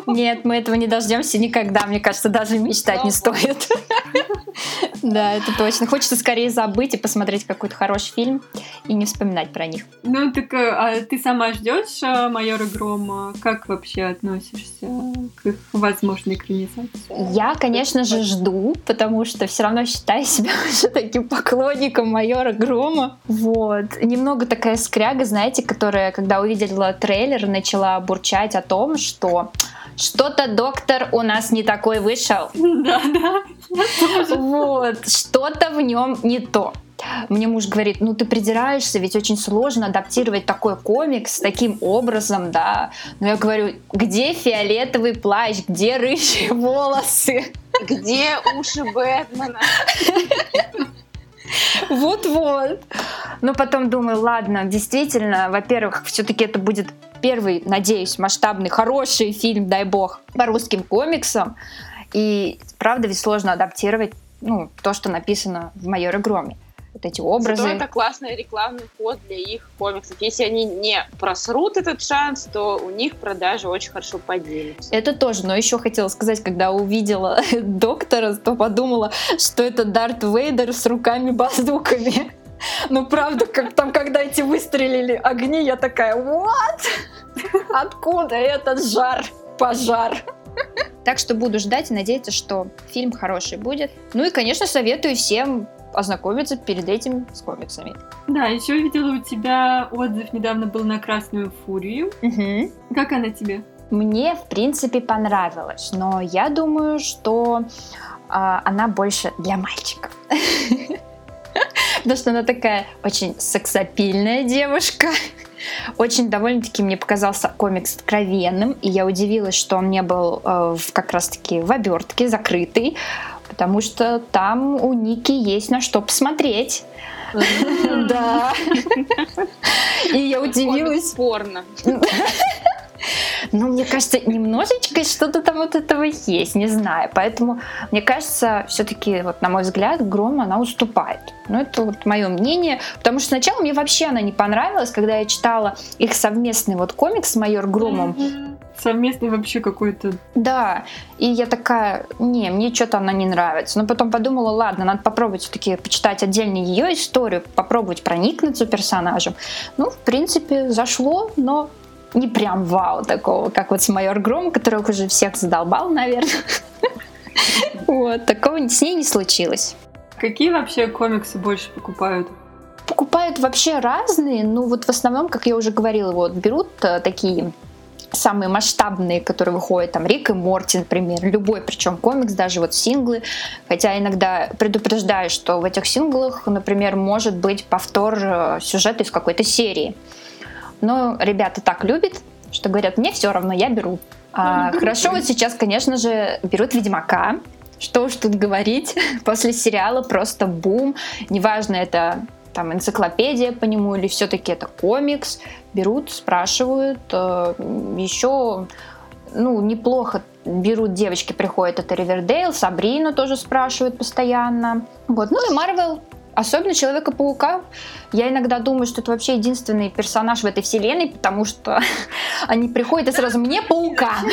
Нет, мы этого не дождемся никогда. Мне кажется, даже мечтать не стоит. Да, это точно. Хочется скорее забыть и посмотреть какой-то хороший фильм и не вспоминать про них. Ну, так э, а ты сама ждешь э, «Майора Грома»? Как вообще относишься к их возможной экранизации? Я, конечно же, жду, потому что все равно считаю себя [LAUGHS] уже таким поклонником майора Грома. Вот. Немного такая скряга, знаете, которая, когда увидела трейлер, начала бурчать о том, что что-то доктор у нас не такой вышел. [LAUGHS] Да, да. Вот, что-то в нем не то. Мне муж говорит, ну ты придираешься, ведь очень сложно адаптировать такой комикс таким образом, да. Но я говорю, где фиолетовый плащ, где рыжие волосы? Где уши Бэтмена? Вот-вот. Но потом думаю, ладно, действительно, во-первых, все-таки это будет первый, надеюсь, масштабный, хороший фильм, дай бог, по русским комиксам. И правда ведь сложно адаптировать ну, то, что написано в «Майоре Громе». Вот эти образы. Зато это классный рекламный ход для их комиксов. Если они не просрут этот шанс, то у них продажи очень хорошо поднимутся. Это тоже, но еще хотела сказать, когда увидела [LAUGHS] доктора, то подумала, что это Дарт Вейдер с руками-базуками. [LAUGHS] Ну, правда, как там, когда эти выстрелили огни, я такая, what? [LAUGHS] Откуда этот жар, пожар? Так что буду ждать и надеяться, что фильм хороший будет. Ну и, конечно, советую всем ознакомиться перед этим с комиксами. Да, еще видела у тебя отзыв недавно был на Красную Фурию. Мгм. Как она тебе? Мне, в принципе, понравилось, но я думаю, что а, она больше для мальчиков. [LAUGHS] Потому что она такая очень сексапильная девушка. Очень довольно-таки мне показался комикс откровенным, и я удивилась, что он не был э, как раз-таки в обертке, закрытый, потому что там у Ники есть на что посмотреть. Да. [LAUGHS] И я удивилась. Порно. [LAUGHS] Ну, мне кажется, немножечко что-то там вот этого есть, не знаю. Поэтому, мне кажется, все-таки, вот, на мой взгляд, Гром она уступает. Ну, это вот мое мнение. Потому что сначала мне вообще она не понравилась, когда я читала их совместный вот комикс с майор Громом. Совместный вообще какой-то... Да, и я такая, не, мне что-то она не нравится. Но потом подумала, ладно, надо попробовать все-таки почитать отдельно ее историю, попробовать проникнуться персонажем. Ну, в принципе, зашло, но не прям вау такого, как вот с майор Гром, которых уже всех задолбал, наверное. [LAUGHS] Вот, такого с ней не случилось. Какие вообще комиксы больше покупают? Покупают вообще разные, ну вот в основном, как я уже говорила, вот берут э, такие самые масштабные, которые выходят, там Рик и Морти, например, любой, причем комикс, даже вот синглы, хотя иногда предупреждаю, что в этих синглах, например, может быть повтор э, сюжета из какой-то серии. Но ребята так любят, что говорят, мне все равно, я беру. А, хорошо, вот сейчас, конечно же, берут Ведьмака, Что уж тут говорить, [LAUGHS] после сериала просто бум. Неважно, это там энциклопедия по нему или все-таки это комикс. Берут, спрашивают. Э, Еще, ну, неплохо берут девочки, приходят, это Ривердейл, Сабрину тоже спрашивают постоянно. Вот, ну и Марвел Особенно Человека-паука. Я иногда думаю, что это вообще единственный персонаж в этой вселенной, потому что [LAUGHS] они приходят и сразу мне паука. [LAUGHS]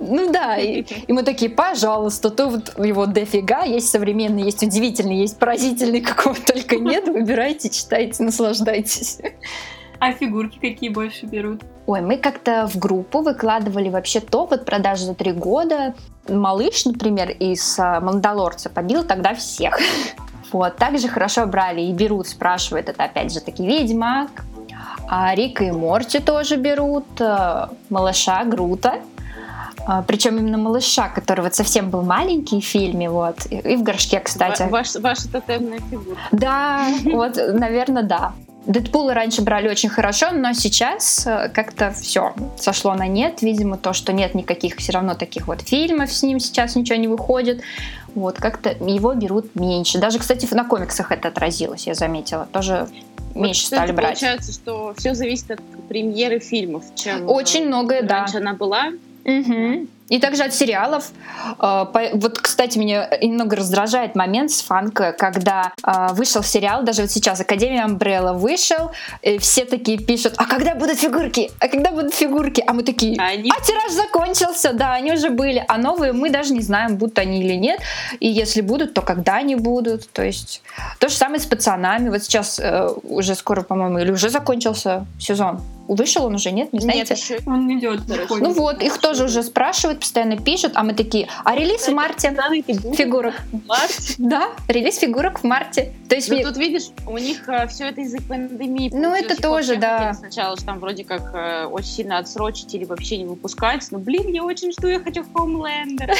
Ну да, и, мы такие, пожалуйста, то вот его дофига, есть современный, есть удивительный, есть поразительный, какого только нет. Выбирайте, читайте, наслаждайтесь. А фигурки какие больше берут? Ой, мы как-то в группу выкладывали вообще топ от продажи за три года. Малыш, например, из а, Мандалорца побил тогда всех. Вот, также хорошо брали и берут, спрашивают, это опять же таки Ведьмак, а Рика и Морти тоже берут, э, малыша Грута, А, причем именно малыша, который вот совсем был маленький в фильме, вот, и в горшке, кстати. Ва- Ваш, ваша тотемная фигура. Да, [LAUGHS] вот, наверное, да. Дэдпула раньше брали очень хорошо, но сейчас э, как-то все сошло на нет. Видимо, то, что нет никаких все равно таких вот фильмов с ним сейчас ничего не выходит. Вот, как-то его берут меньше. Даже, кстати, на комиксах это отразилось, я заметила. Тоже меньше Вот, стали брать. Получается, что все зависит от премьеры фильмов, чем Очень э, многое, да. раньше она была. Мгм. И также от сериалов. Э, Вот, кстати, меня немного раздражает момент с фанка, когда э, вышел сериал, даже вот сейчас Академия Амбрелла вышел, и все такие пишут, а когда будут фигурки? А когда будут фигурки? А мы такие, А они а тираж закончился, да, они уже были, а новые мы даже не знаем, будут они или нет, и если будут, то когда они будут, то есть то же самое с пацанами, вот сейчас э, уже скоро, по-моему, или уже закончился сезон, вышел он уже, нет, не знаете? Нет, еще Он идет, Хорошо. выходит. Ну вот, их тоже уже спрашивают, постоянно пишут, а мы такие, а релиз в марте фигурок. Да, релиз фигурок в марте. То есть Ну тут видишь, у них все это из-за пандемии. Ну, это тоже, да. Сначала что там вроде как э, очень сильно отсрочить или вообще не выпускать. Но, блин, я очень жду, я хочу Homelander.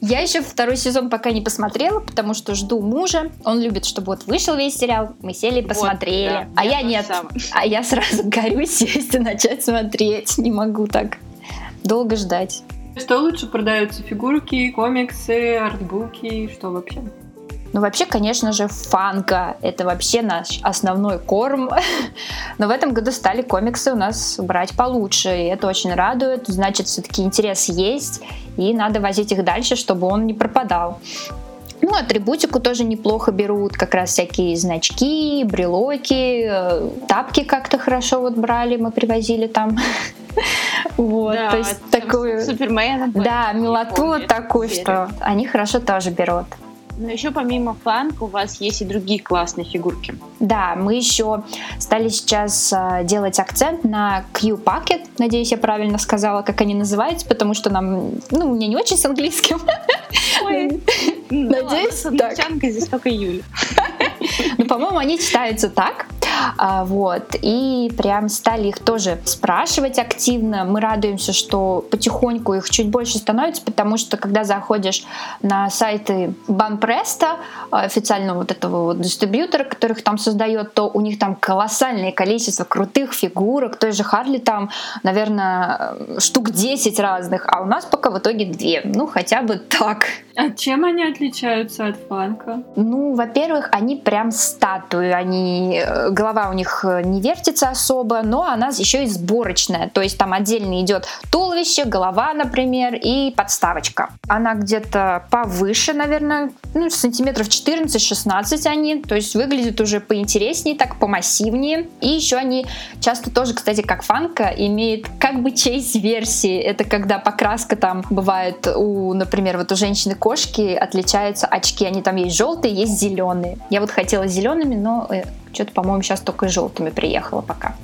я еще второй сезон пока не посмотрела, потому что жду мужа. Он любит, чтобы вот вышел весь сериал, мы сели и посмотрели. а я же нет. А я сразу [LAUGHS] горю сесть и начать смотреть. Не могу так долго ждать. Что лучше продаются? Фигурки, комиксы, артбуки? Что вообще? Ну, вообще, конечно же, фанка. Это вообще наш основной корм. [LAUGHS] Но в этом году стали комиксы у нас брать получше. И это очень радует. Значит, все-таки интерес есть. И надо возить их дальше, чтобы он не пропадал. Ну, атрибутику тоже неплохо берут, как раз всякие значки, брелоки, э, тапки как-то хорошо вот брали, мы привозили там. [LAUGHS] Вот, Да, то есть такую, Супермена. да, милоту такую, что они хорошо тоже берут. Но еще помимо фанка у вас есть и другие классные фигурки. Да, мы еще стали сейчас э, делать акцент на Q-Packet. Надеюсь, я правильно сказала, как они называются, потому что нам, ну, у меня не очень с английским. [LAUGHS] Ну, Надеюсь, так. здесь только Юля. [LAUGHS] Ну, по-моему, они читаются так. А, вот. И прям стали их тоже спрашивать активно. Мы радуемся, что потихоньку их чуть больше становится, потому что когда заходишь на сайты Банпреста, официального вот этого вот дистрибьютора, которых там создает, то у них там колоссальное количество крутых фигурок. Той же Харли там, наверное, штук 10 разных, а у нас пока в итоге две. Ну, хотя бы так. А чем они отличаются от фанка? Ну, во-первых, они прям статуи, они э, голова у них э, не вертится особо, но она еще и сборочная, то есть там отдельно идет туловище, голова, например, и подставочка. Она где-то повыше, наверное, ну, сантиметров 14-16 они, то есть выглядит уже поинтереснее, так помассивнее. И еще они часто тоже, кстати, как фанка, имеет как бы чейз-версии. Это когда покраска там бывает у, например, вот у женщины-кошки отличаются очки. Они там есть желтые, есть зеленые. Я вот хотела зелеными, но что-то, по-моему, сейчас только желтыми приехала пока.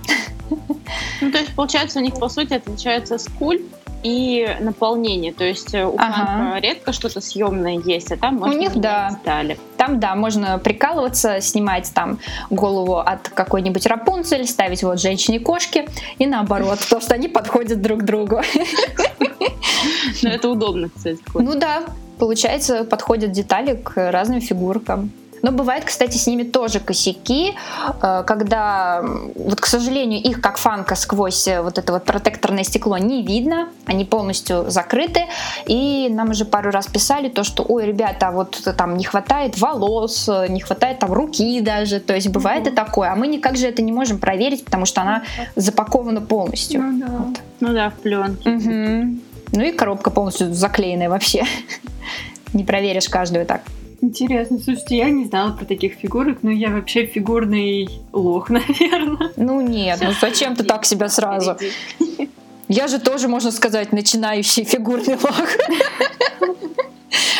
Ну, то есть, получается, у них, по сути, отличается скульп и наполнение. То есть э, у Ага. редко что-то съемное есть, а там можно них, менять да. детали. Там, да, можно прикалываться, снимать там голову от какой-нибудь Рапунцель, ставить вот женщине-кошки и наоборот, потому что они подходят друг к другу. Но это удобно, кстати. Ну да, получается, подходят детали к разным фигуркам. Но бывает, кстати, с ними тоже косяки, э, когда, вот, к сожалению, их как фанка сквозь э, вот это вот протекторное стекло не видно, они полностью закрыты, и нам уже пару раз писали то, что, ой, ребята, вот там не хватает волос, не хватает там руки даже, то есть бывает и такое, а мы никак же это не можем проверить, потому что она запакована полностью. Ну да. Вот. Ну да, в пленке. Мгм. Ну и коробка полностью заклеенная вообще. [LAUGHS] Не проверишь каждую так. Интересно, слушайте, я не знала про таких фигурок, но я вообще фигурный лох, [LAUGHS] наверное. Ну нет, ну зачем ты так себя сразу? Я же тоже, можно сказать, начинающий фигурный лох.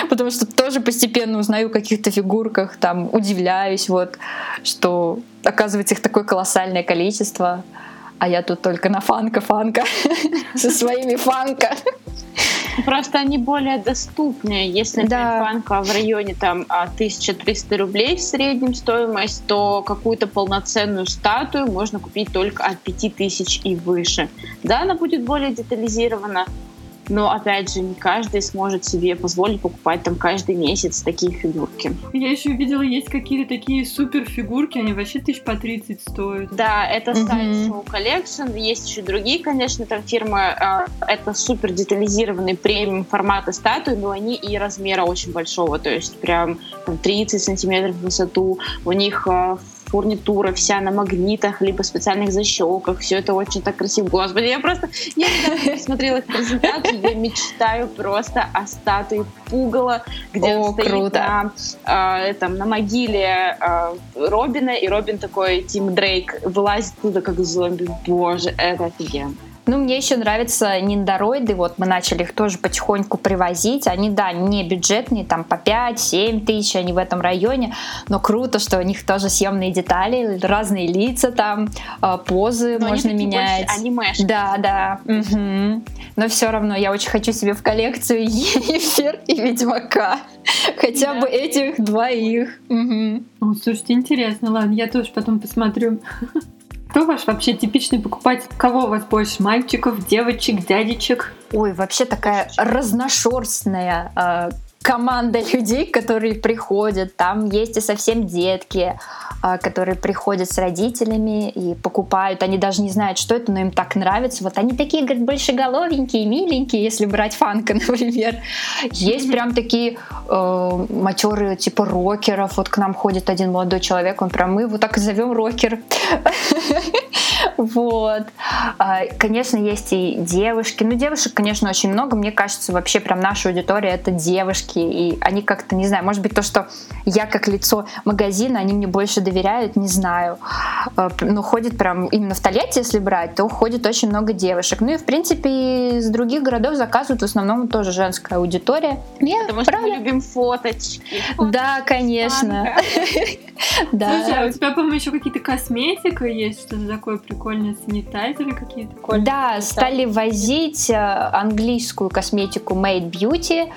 Потому что тоже постепенно узнаю о каких-то фигурках, там удивляюсь, вот, что оказывается их такое колоссальное количество, а я тут только на фанка-фанка [LAUGHS] со своими фанка. Просто они более доступны. Если, Да. фанка в районе там а, 1300 рублей в среднем стоимость, то какую-то полноценную статую можно купить только от 5000 и выше. Да, она будет более детализирована, но, опять же, не каждый сможет себе позволить покупать там каждый месяц такие фигурки. Я еще видела, есть какие-то такие супер фигурки, они вообще тысяч по 30 стоят. Да, это Show Collection. Есть еще другие, конечно, там фирмы. а, Это супер детализированные премиум формата статуи, но они и размера очень большого, то есть прям там, 30 сантиметров в высоту. У них а, фурнитура вся на магнитах, либо специальных защелках. Все это очень так красиво. Господи, я просто... Я недавно смотрела их презентацию, я мечтаю просто о статуе Пугала, где О, он стоит круто. на, а, там, на могиле а, Робина, и Робин такой, Тим Дрейк, вылазит туда как зомби. Боже, это офигенно. Ну, мне еще нравятся ниндороиды, вот мы начали их тоже потихоньку привозить. Они, да, не бюджетные, там по 5-7 тысяч, они в этом районе, но круто, что у них тоже съемные детали, разные лица там, э, позы Но они можно такие менять. больше анимешные. Да, да. мгм. Но все равно я очень хочу себе в коллекцию [LAUGHS] Ефир и Ведьмака. Хотя Да. бы этих двоих. Мгм. О, слушайте, интересно, ладно, я тоже потом посмотрю. [LAUGHS] Кто ваш вообще типичный покупатель? Кого у вас больше? Мальчиков, девочек, дядечек? Ой, вообще такая разношерстная э, команда людей, которые приходят. Там есть и совсем детки, э, которые приходят с родителями и покупают. Они даже не знают, что это, но им так нравится. Вот они такие, говорят, большеголовенькие, миленькие, если брать фанка, [LAUGHS] например. Есть прям такие э, матерые, типа рокеров. Вот к нам ходит один молодой человек, он прям, мы его так и зовем рокер. [LAUGHS] Вот. А, Конечно, есть и девушки. Ну, девушек, конечно, очень много. Мне кажется, вообще прям наша аудитория — это девушки. И они как-то, не знаю, может быть, то, что я как лицо магазина, они мне больше доверяют, не знаю. А, Но ходит прям именно в Тольятти, если брать, то ходит очень много девушек. Ну и, в принципе, из других городов заказывают в основном тоже женская аудитория. Я, Потому что правда? мы любим фоточки. Да, конечно. [LAUGHS] Слушай, Да. а у тебя, по-моему, еще какие-то косметика есть, что-то такое прикольное, санитайзеры какие-то? Да, стали возить э, английскую косметику Made Beauty.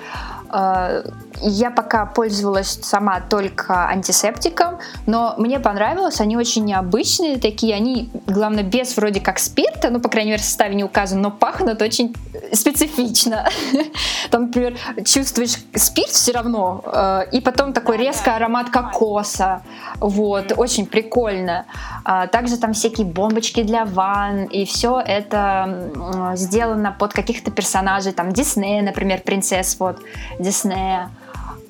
Я пока пользовалась сама только антисептиком, но мне понравилось, они очень необычные такие, они, главное, без вроде как спирта, ну, по крайней мере, в составе не указано, но пахнут очень специфично. [LAUGHS] Там, например, чувствуешь спирт все равно, э, и потом такой резкий аромат кокоса. Вот, очень прикольно. А, Также там всякие бомбочки для ванн, и все это сделано под каких-то персонажей, там Диснея, например, принцесс вот Диснея.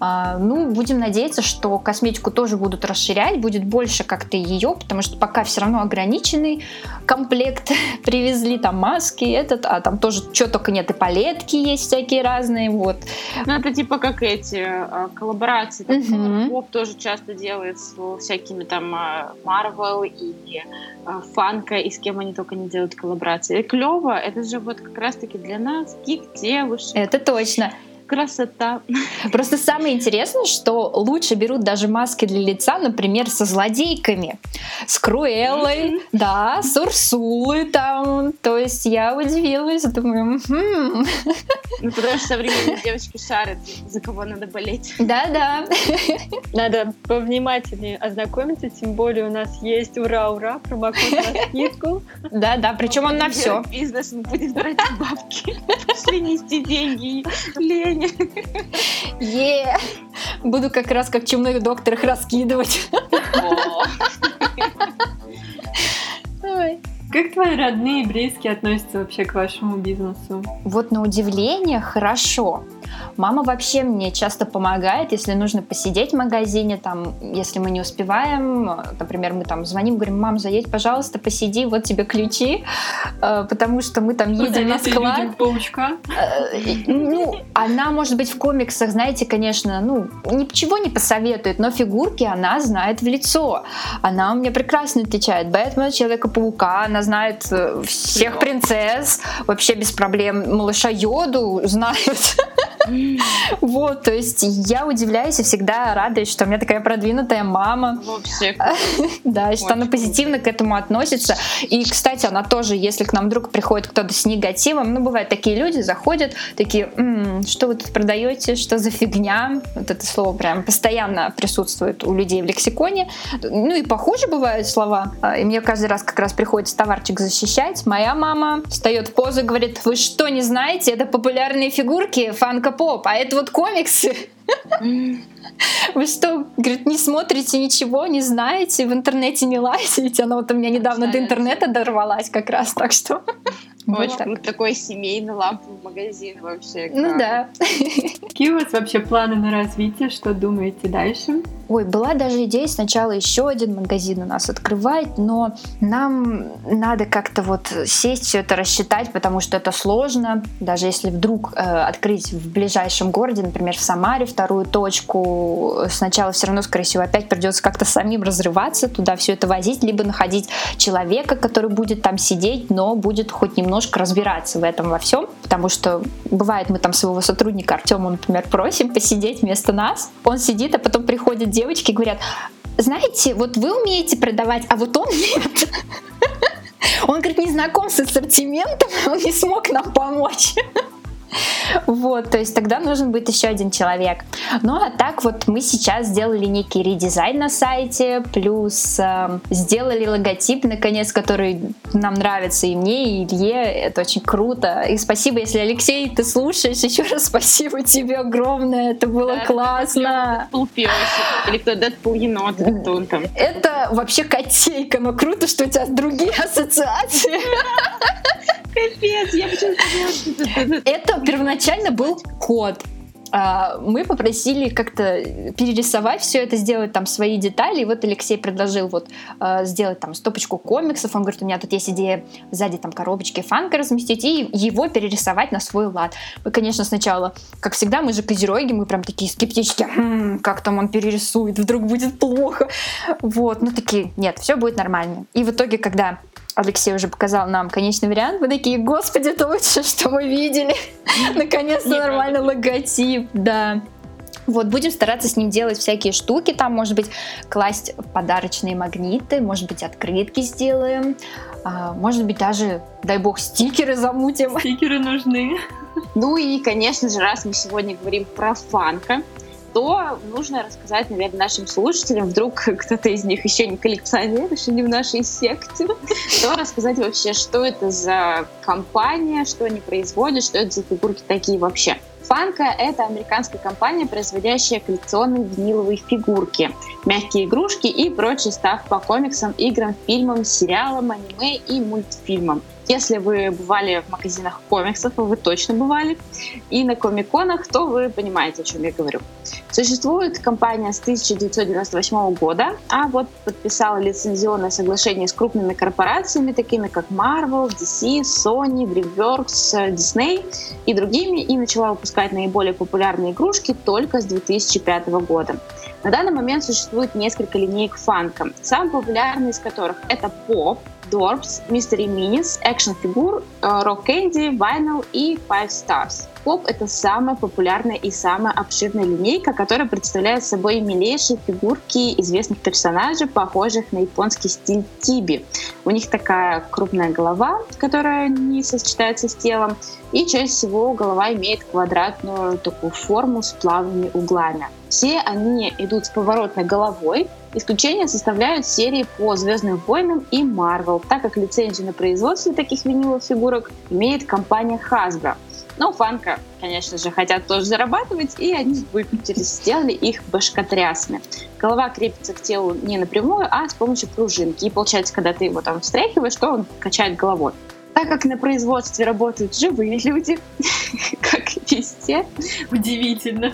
А, Ну, будем надеяться, что косметику тоже будут расширять, будет больше как-то ее, потому что пока все равно ограниченный комплект [LAUGHS] привезли, там маски, этот, а там тоже что только нет, и палетки есть всякие разные, вот. Ну, это типа как эти а, коллаборации. Там. Поп тоже часто делает с всякими там а, Marvel и Фанка, и с кем они только не делают коллаборации. И клево, это же вот как раз-таки для нас, гик девушек, Это точно. Красота. Просто самое интересное, что лучше берут даже маски для лица, например, со злодейками. С Круэллой, да, с Урсулой там. То есть я удивилась, думаю, «Мгм». Ну, потому что современные девочки шарят, за кого надо болеть. да-да. Надо повнимательнее ознакомиться, тем более у нас есть ура-ура, промокод на скидку. Да-да, причем он на все. Бизнес, мы будем брать бабки. [LAUGHS] Пошли нести деньги. Лень. Е, Буду как раз как чумной доктор их раскидывать. Ой. Как твои родные и близкие относятся вообще к вашему бизнесу? Вот на удивление хорошо. Мама вообще мне часто помогает, если нужно посидеть в магазине, там, если мы не успеваем, например, мы там звоним, говорим, мам, заедь, пожалуйста, посиди, вот тебе ключи, э, потому что мы там едем на склад. паучка. Э, Ну, она, может быть, в комиксах, знаете, конечно, ну, ничего не посоветует, но фигурки она знает в лицо. Она у меня прекрасно отличает Бэтмена, Человека-паука, она знает э, всех принцесс, вообще без проблем. Малыша Йоду знает. [LAUGHS] Вот, то есть я удивляюсь и всегда радуюсь, что у меня такая продвинутая мама. Вообще. [LAUGHS] Да, что она позитивно к этому относится. И, кстати, она тоже, если к нам вдруг приходит кто-то с негативом, ну, бывают такие люди, заходят, такие, «М, что вы тут продаете, что за фигня? Вот это слово прям постоянно присутствует у людей в лексиконе. Ну, и похоже бывают слова. А, И мне каждый раз как раз приходится товарчик защищать. Моя мама встает в позу и говорит, вы что, не знаете, это популярные фигурки, фанка-поп, а это вот комиксы. Вы что, говорит, не смотрите ничего, не знаете, в интернете не лазите? Она вот у меня недавно до интернета дорвалась как раз, так что... вот Очень так. Такой семейный ламповый магазин вообще. Ну как. да. Какие у вас вообще планы на развитие? Что думаете дальше? Ой, была даже идея сначала еще один магазин у нас открывать, но нам надо как-то вот сесть, все это рассчитать, потому что это сложно. Даже если вдруг э, открыть в ближайшем городе, например, в Самаре вторую точку, сначала все равно, скорее всего, опять придется как-то самим разрываться, туда все это возить, либо находить человека, который будет там сидеть, но будет хоть немножко разбираться в этом во всем, потому что бывает, мы там своего сотрудника Артема, например, просим посидеть вместо нас, он сидит, а потом приходят девочки и говорят, знаете, вот вы умеете продавать, а вот он нет. [LAUGHS] Он, говорит, не знаком с ассортиментом, он не смог нам помочь. [LAUGHS] Вот, то есть тогда нужен будет еще один человек. Ну а так вот мы сейчас сделали некий редизайн на сайте, плюс э, сделали логотип, наконец, который нам нравится и мне, и Илье. Это очень круто. И спасибо, если, Алексей, ты слушаешь, еще раз спасибо тебе огромное. Это было Да, классно. Дэдпул. Или кто Дэдпул енот, кто он там. Это вообще котейка, но круто, что у тебя другие ассоциации. Капец, я Это первоначально был кот. А, Мы попросили как-то перерисовать все это, сделать там свои детали. И вот Алексей предложил вот а, сделать там стопочку комиксов. Он говорит, у меня тут есть идея сзади там коробочки фанка разместить и его перерисовать на свой лад. Мы, конечно, сначала, как всегда, мы же козероги, мы прям такие скептические, «Хм, как там он перерисует, вдруг будет плохо. Вот, ну такие, нет, все будет нормально. И в итоге, когда Алексей уже показал нам конечный вариант. Мы такие, господи, это лучшее, что мы видели. [LAUGHS] Наконец-то нормальный логотип, да. Вот, будем стараться с ним делать всякие штуки, там, может быть, класть подарочные магниты, может быть, открытки сделаем, а, может быть, даже, дай бог, стикеры замутим. Стикеры нужны. Ну и, конечно же, раз мы сегодня говорим про фанка, то нужно рассказать, наверное, нашим слушателям, вдруг кто-то из них еще не коллекционер, еще не в нашей секте, то рассказать вообще, что это за компания, что они производят, что это за фигурки такие вообще. Фанка — это американская компания, производящая коллекционные виниловые фигурки, мягкие игрушки и прочий став по комиксам, играм, фильмам, сериалам, аниме и мультфильмам. Если вы бывали в магазинах комиксов, вы точно бывали, и на комиконах, то вы понимаете, о чем я говорю. Существует компания с 1998 года, а вот подписала лицензионное соглашение с крупными корпорациями, такими как Marvel, DC, Sony, DreamWorks, Disney и другими, и начала выпускать наиболее популярные игрушки только с 2005 года. На данный момент существует несколько линеек фанка, самые популярные из которых это Pop, Dwarfs, Mystery Minis, Action Figure, Rock Candy, Vinyl и Five Stars. Pop — это самая популярная и самая обширная линейка, которая представляет собой милейшие фигурки известных персонажей, похожих на японский стиль тиби. У них такая крупная голова, которая не сочетается с телом, и чаще всего голова имеет квадратную такую форму с плавными углами. Все они идут с поворотной головой, Исключение составляют серии по Звездным войнам и Marvel, так как лицензию на производство таких виниловых фигурок имеет компания Hasbro. Но фанка, конечно же, хотят тоже зарабатывать, и они выпустились, сделали их башкотрясами. Голова крепится к телу не напрямую, а с помощью пружинки. И получается, когда ты его там встряхиваешь, то он качает головой. Так как на производстве работают живые люди, [LAUGHS] как везде, Удивительно.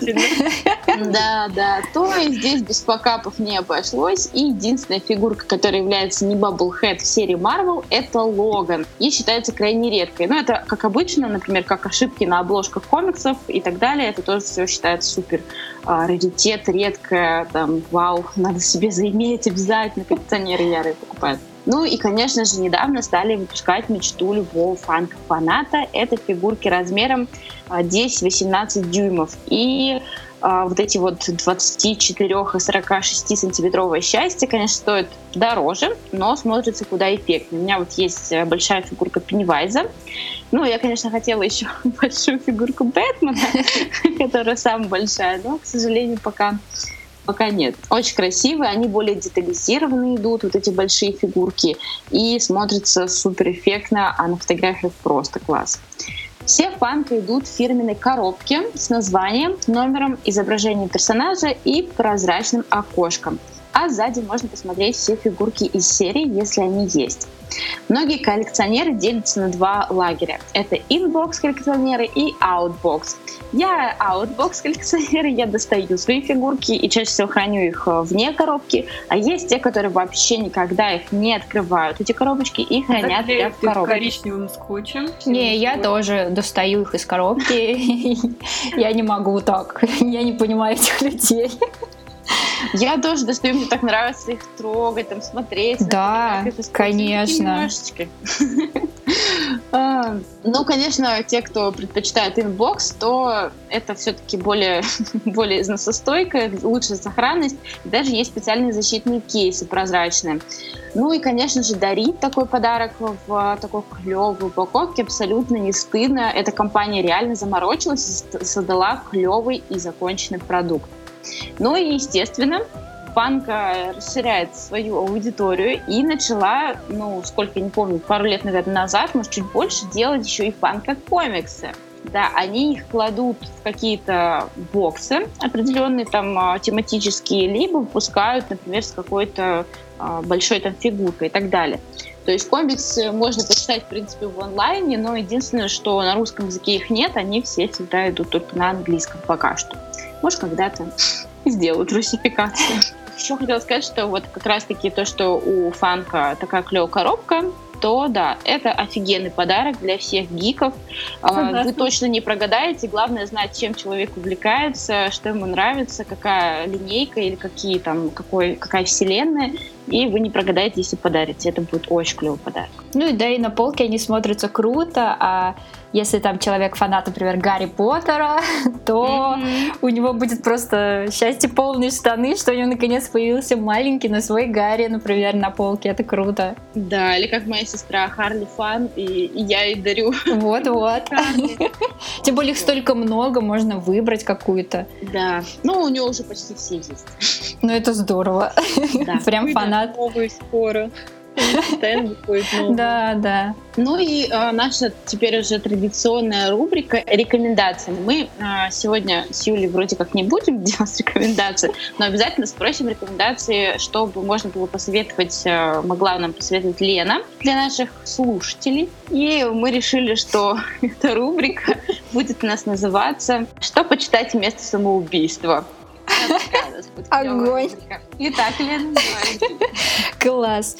да, да, то и здесь без факапов не обошлось. И единственная фигурка, которая является не Bubblehead в серии Marvel, это Логан. И считается крайне редкой. Но это, как обычно, например, как ошибки на обложках комиксов и так далее, это тоже все считается супер а, раритет, редкое, там, вау, надо себе заиметь обязательно, коллекционеры ярые покупают. Ну и, конечно же, недавно стали выпускать мечту любого фанка-фаната. Это фигурки размером а, 10-18 дюймов. И а, вот эти вот 24 и 46 сантиметровое счастье, конечно, стоит дороже, но смотрится куда эффектнее. У меня вот есть э, большая фигурка Пеннивайза. Ну, я, конечно, хотела еще [LAUGHS] большую фигурку Бэтмена, [LAUGHS] которая самая большая, но, к сожалению, пока Пока нет. Очень красивые, они более детализированные идут, вот эти большие фигурки, и смотрятся супер эффектно, а на фотографиях просто класс. Все фанки идут в фирменной коробке с названием, номером, изображением персонажа и прозрачным окошком. А сзади можно посмотреть все фигурки из серии, если они есть. Многие коллекционеры делятся на два лагеря. Это inbox коллекционеры и outbox. Я outbox коллекционер, я достаю свои фигурки и чаще всего храню их э, вне коробки. А есть те, которые вообще никогда их не открывают, эти коробочки, и хранят их в коробке. коричневым скотчем. Не, я тоже достаю их из коробки. [LAUGHS] Я не могу так. [LAUGHS] Я не понимаю этих людей. Я тоже достаю, мне так нравится их трогать, там смотреть. Да, как их конечно. [LAUGHS] А, Ну, конечно, те, кто предпочитает inbox, то это все-таки более, [LAUGHS] более износостойкая, лучшая сохранность. Даже есть специальные защитные кейсы прозрачные. Ну и, конечно же, дарить такой подарок в такой клевой упаковке абсолютно не стыдно. Эта компания реально заморочилась и создала клевый и законченный продукт. Ну и, естественно, Funko расширяет свою аудиторию и начала, ну, сколько я не помню, пару лет, наверное, назад, может, чуть больше, делать еще и Funko-комиксы. Да, они их кладут в какие-то боксы определенные, там, а, тематические, либо выпускают, например, с какой-то а, большой там фигуркой и так далее. То есть комиксы можно почитать, в принципе, в онлайне, но единственное, что на русском языке их нет, они все всегда идут только на английском пока что. Может, когда-то [LAUGHS] сделают русификацию. [LAUGHS] Еще хотела сказать, что вот как раз-таки то, что у фанка такая клевая коробка, то да, это офигенный подарок для всех гиков. А, Согласна. Вы точно не прогадаете. Главное знать, чем человек увлекается, что ему нравится, какая линейка или какие там, какой, какая вселенная. И вы не прогадаете, если подарите. Это будет очень клевый подарок. Ну и да, и на полке они смотрятся круто, а если там человек фанат, например, Гарри Поттера, [LAUGHS] то у него будет просто счастье полные штаны, что у него наконец появился маленький, но свой Гарри, например, на полке. Это круто. Да, или как моя сестра Харли фан, и, и я ей дарю. [LAUGHS] Вот-вот. [LAUGHS] Тем более их столько много, можно выбрать какую-то. Да. Ну, у нее уже почти все есть. Ну это здорово. Прям фанат. Новый скоро. Стенд будет новый. Да, да. Ну и э, наша теперь уже традиционная рубрика рекомендации. Мы э, сегодня с Юлей вроде как не будем [LAUGHS] делать рекомендации, но обязательно спросим рекомендации, чтобы можно было посоветовать, э, могла нам посоветовать Лена для наших слушателей. И мы решили, что [LAUGHS] эта рубрика будет у нас называться «Что почитать вместо самоубийства». Огонь. Итак, Лена. [LAUGHS] Класс.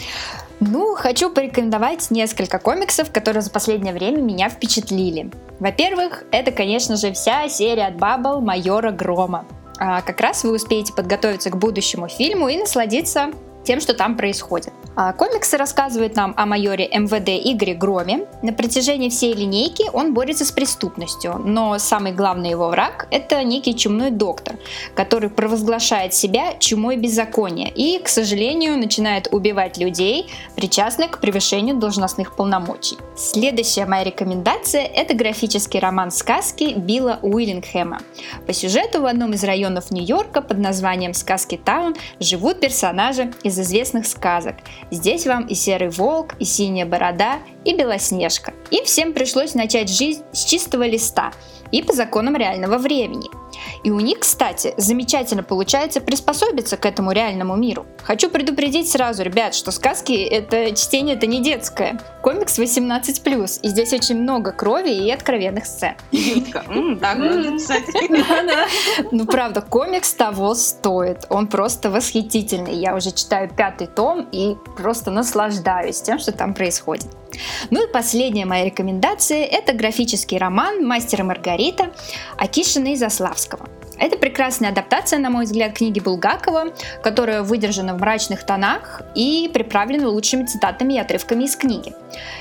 Ну, хочу порекомендовать несколько комиксов, которые за последнее время меня впечатлили. Во-первых, это, конечно же, вся серия от Баббл Майора Грома. А, как раз вы успеете подготовиться к будущему фильму и насладиться тем, что там происходит. А, комиксы рассказывают нам о майоре МВД Игоре Громе. На протяжении всей линейки он борется с преступностью, но самый главный его враг – это некий чумной доктор, который провозглашает себя чумой беззакония и, к сожалению, начинает убивать людей, причастных к превышению должностных полномочий. Следующая моя рекомендация – это графический роман сказки Билла Уиллингхэма. По сюжету в одном из районов Нью-Йорка под названием Сказки Таун живут персонажи из известных сказок. Здесь вам и Серый Волк, и Синяя Борода, и Белоснежка. Им всем пришлось начать жизнь с чистого листа и по законам реального времени. И у них, кстати, замечательно получается приспособиться к этому реальному миру. Хочу предупредить сразу, ребят, что сказки это чтение это не детское. Комикс 18+, и здесь очень много крови и откровенных сцен. [LAUGHS] Ну, правда, комикс того стоит. Он просто восхитительный. Я уже читаю пятый том и просто наслаждаюсь тем, что там происходит. Ну и последняя моя рекомендация – это графический роман «Мастер и Маргарита» Акишина и Заславского. Это прекрасная адаптация, на мой взгляд, книги Булгакова, которая выдержана в мрачных тонах и приправлена лучшими цитатами и отрывками из книги.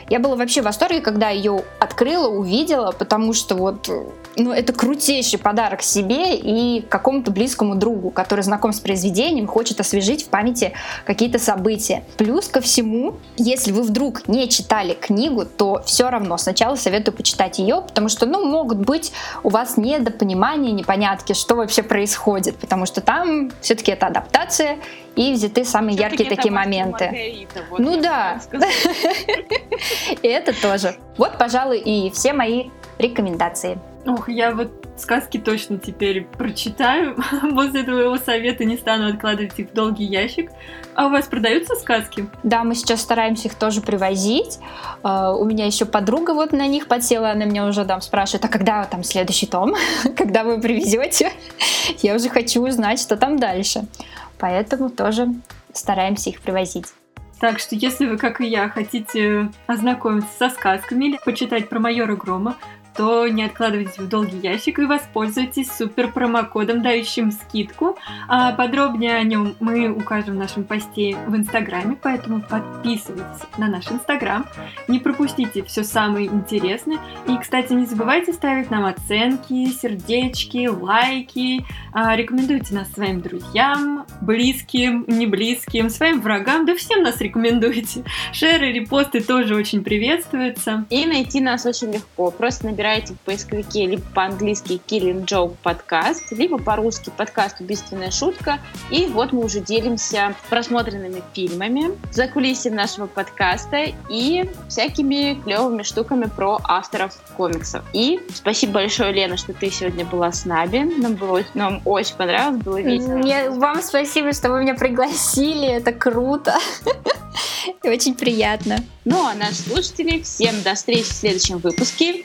Я была вообще в восторге, когда ее открыла, увидела, потому что вот ну, это крутейший подарок себе и какому-то близкому другу, который знаком с произведением, хочет освежить в памяти какие-то события. Плюс ко всему, если вы вдруг не читали книгу, то все равно сначала советую почитать ее, потому что, ну, могут быть у вас недопонимания, непонятки, что вообще происходит, потому что там все-таки это адаптация и взяты самые яркие такие моменты. Ну да, [LAUGHS] и это тоже. Вот, пожалуй, и все мои рекомендации. Ох, я вот сказки точно теперь прочитаю. [LAUGHS] После твоего совета не стану откладывать их в долгий ящик. А у вас продаются сказки? Да, мы сейчас стараемся их тоже привозить. Uh, у меня еще подруга вот на них подсела, она меня уже там спрашивает, а когда там следующий том? [LAUGHS] когда вы привезете? Я уже хочу узнать, что там дальше. Поэтому тоже стараемся их привозить. Так что, если вы, как и я, хотите ознакомиться со сказками или почитать про майора Грома, то не откладывайте в долгий ящик и воспользуйтесь супер промокодом, дающим скидку. А подробнее о нем мы укажем в нашем посте в Инстаграме, поэтому подписывайтесь на наш Инстаграм, не пропустите все самое интересное. И, кстати, не забывайте ставить нам оценки, сердечки, лайки, а, рекомендуйте нас своим друзьям, близким, не близким, своим врагам, да всем нас рекомендуйте. Шеры, репосты тоже очень приветствуются. И найти нас очень легко. Просто набирайте набираете в поисковике либо по-английски Killing Joke подкаст, либо по-русски подкаст «Убийственная шутка». И вот мы уже делимся просмотренными фильмами, за кулисами нашего подкаста и всякими клевыми штуками про авторов комиксов. И спасибо большое, Лена, что ты сегодня была с нами. Нам, было, нам очень понравилось, было весело. Мне, вам спасибо, что вы меня пригласили, это круто. [LAUGHS] Очень приятно. Ну а наши слушатели, всем до встречи в следующем выпуске.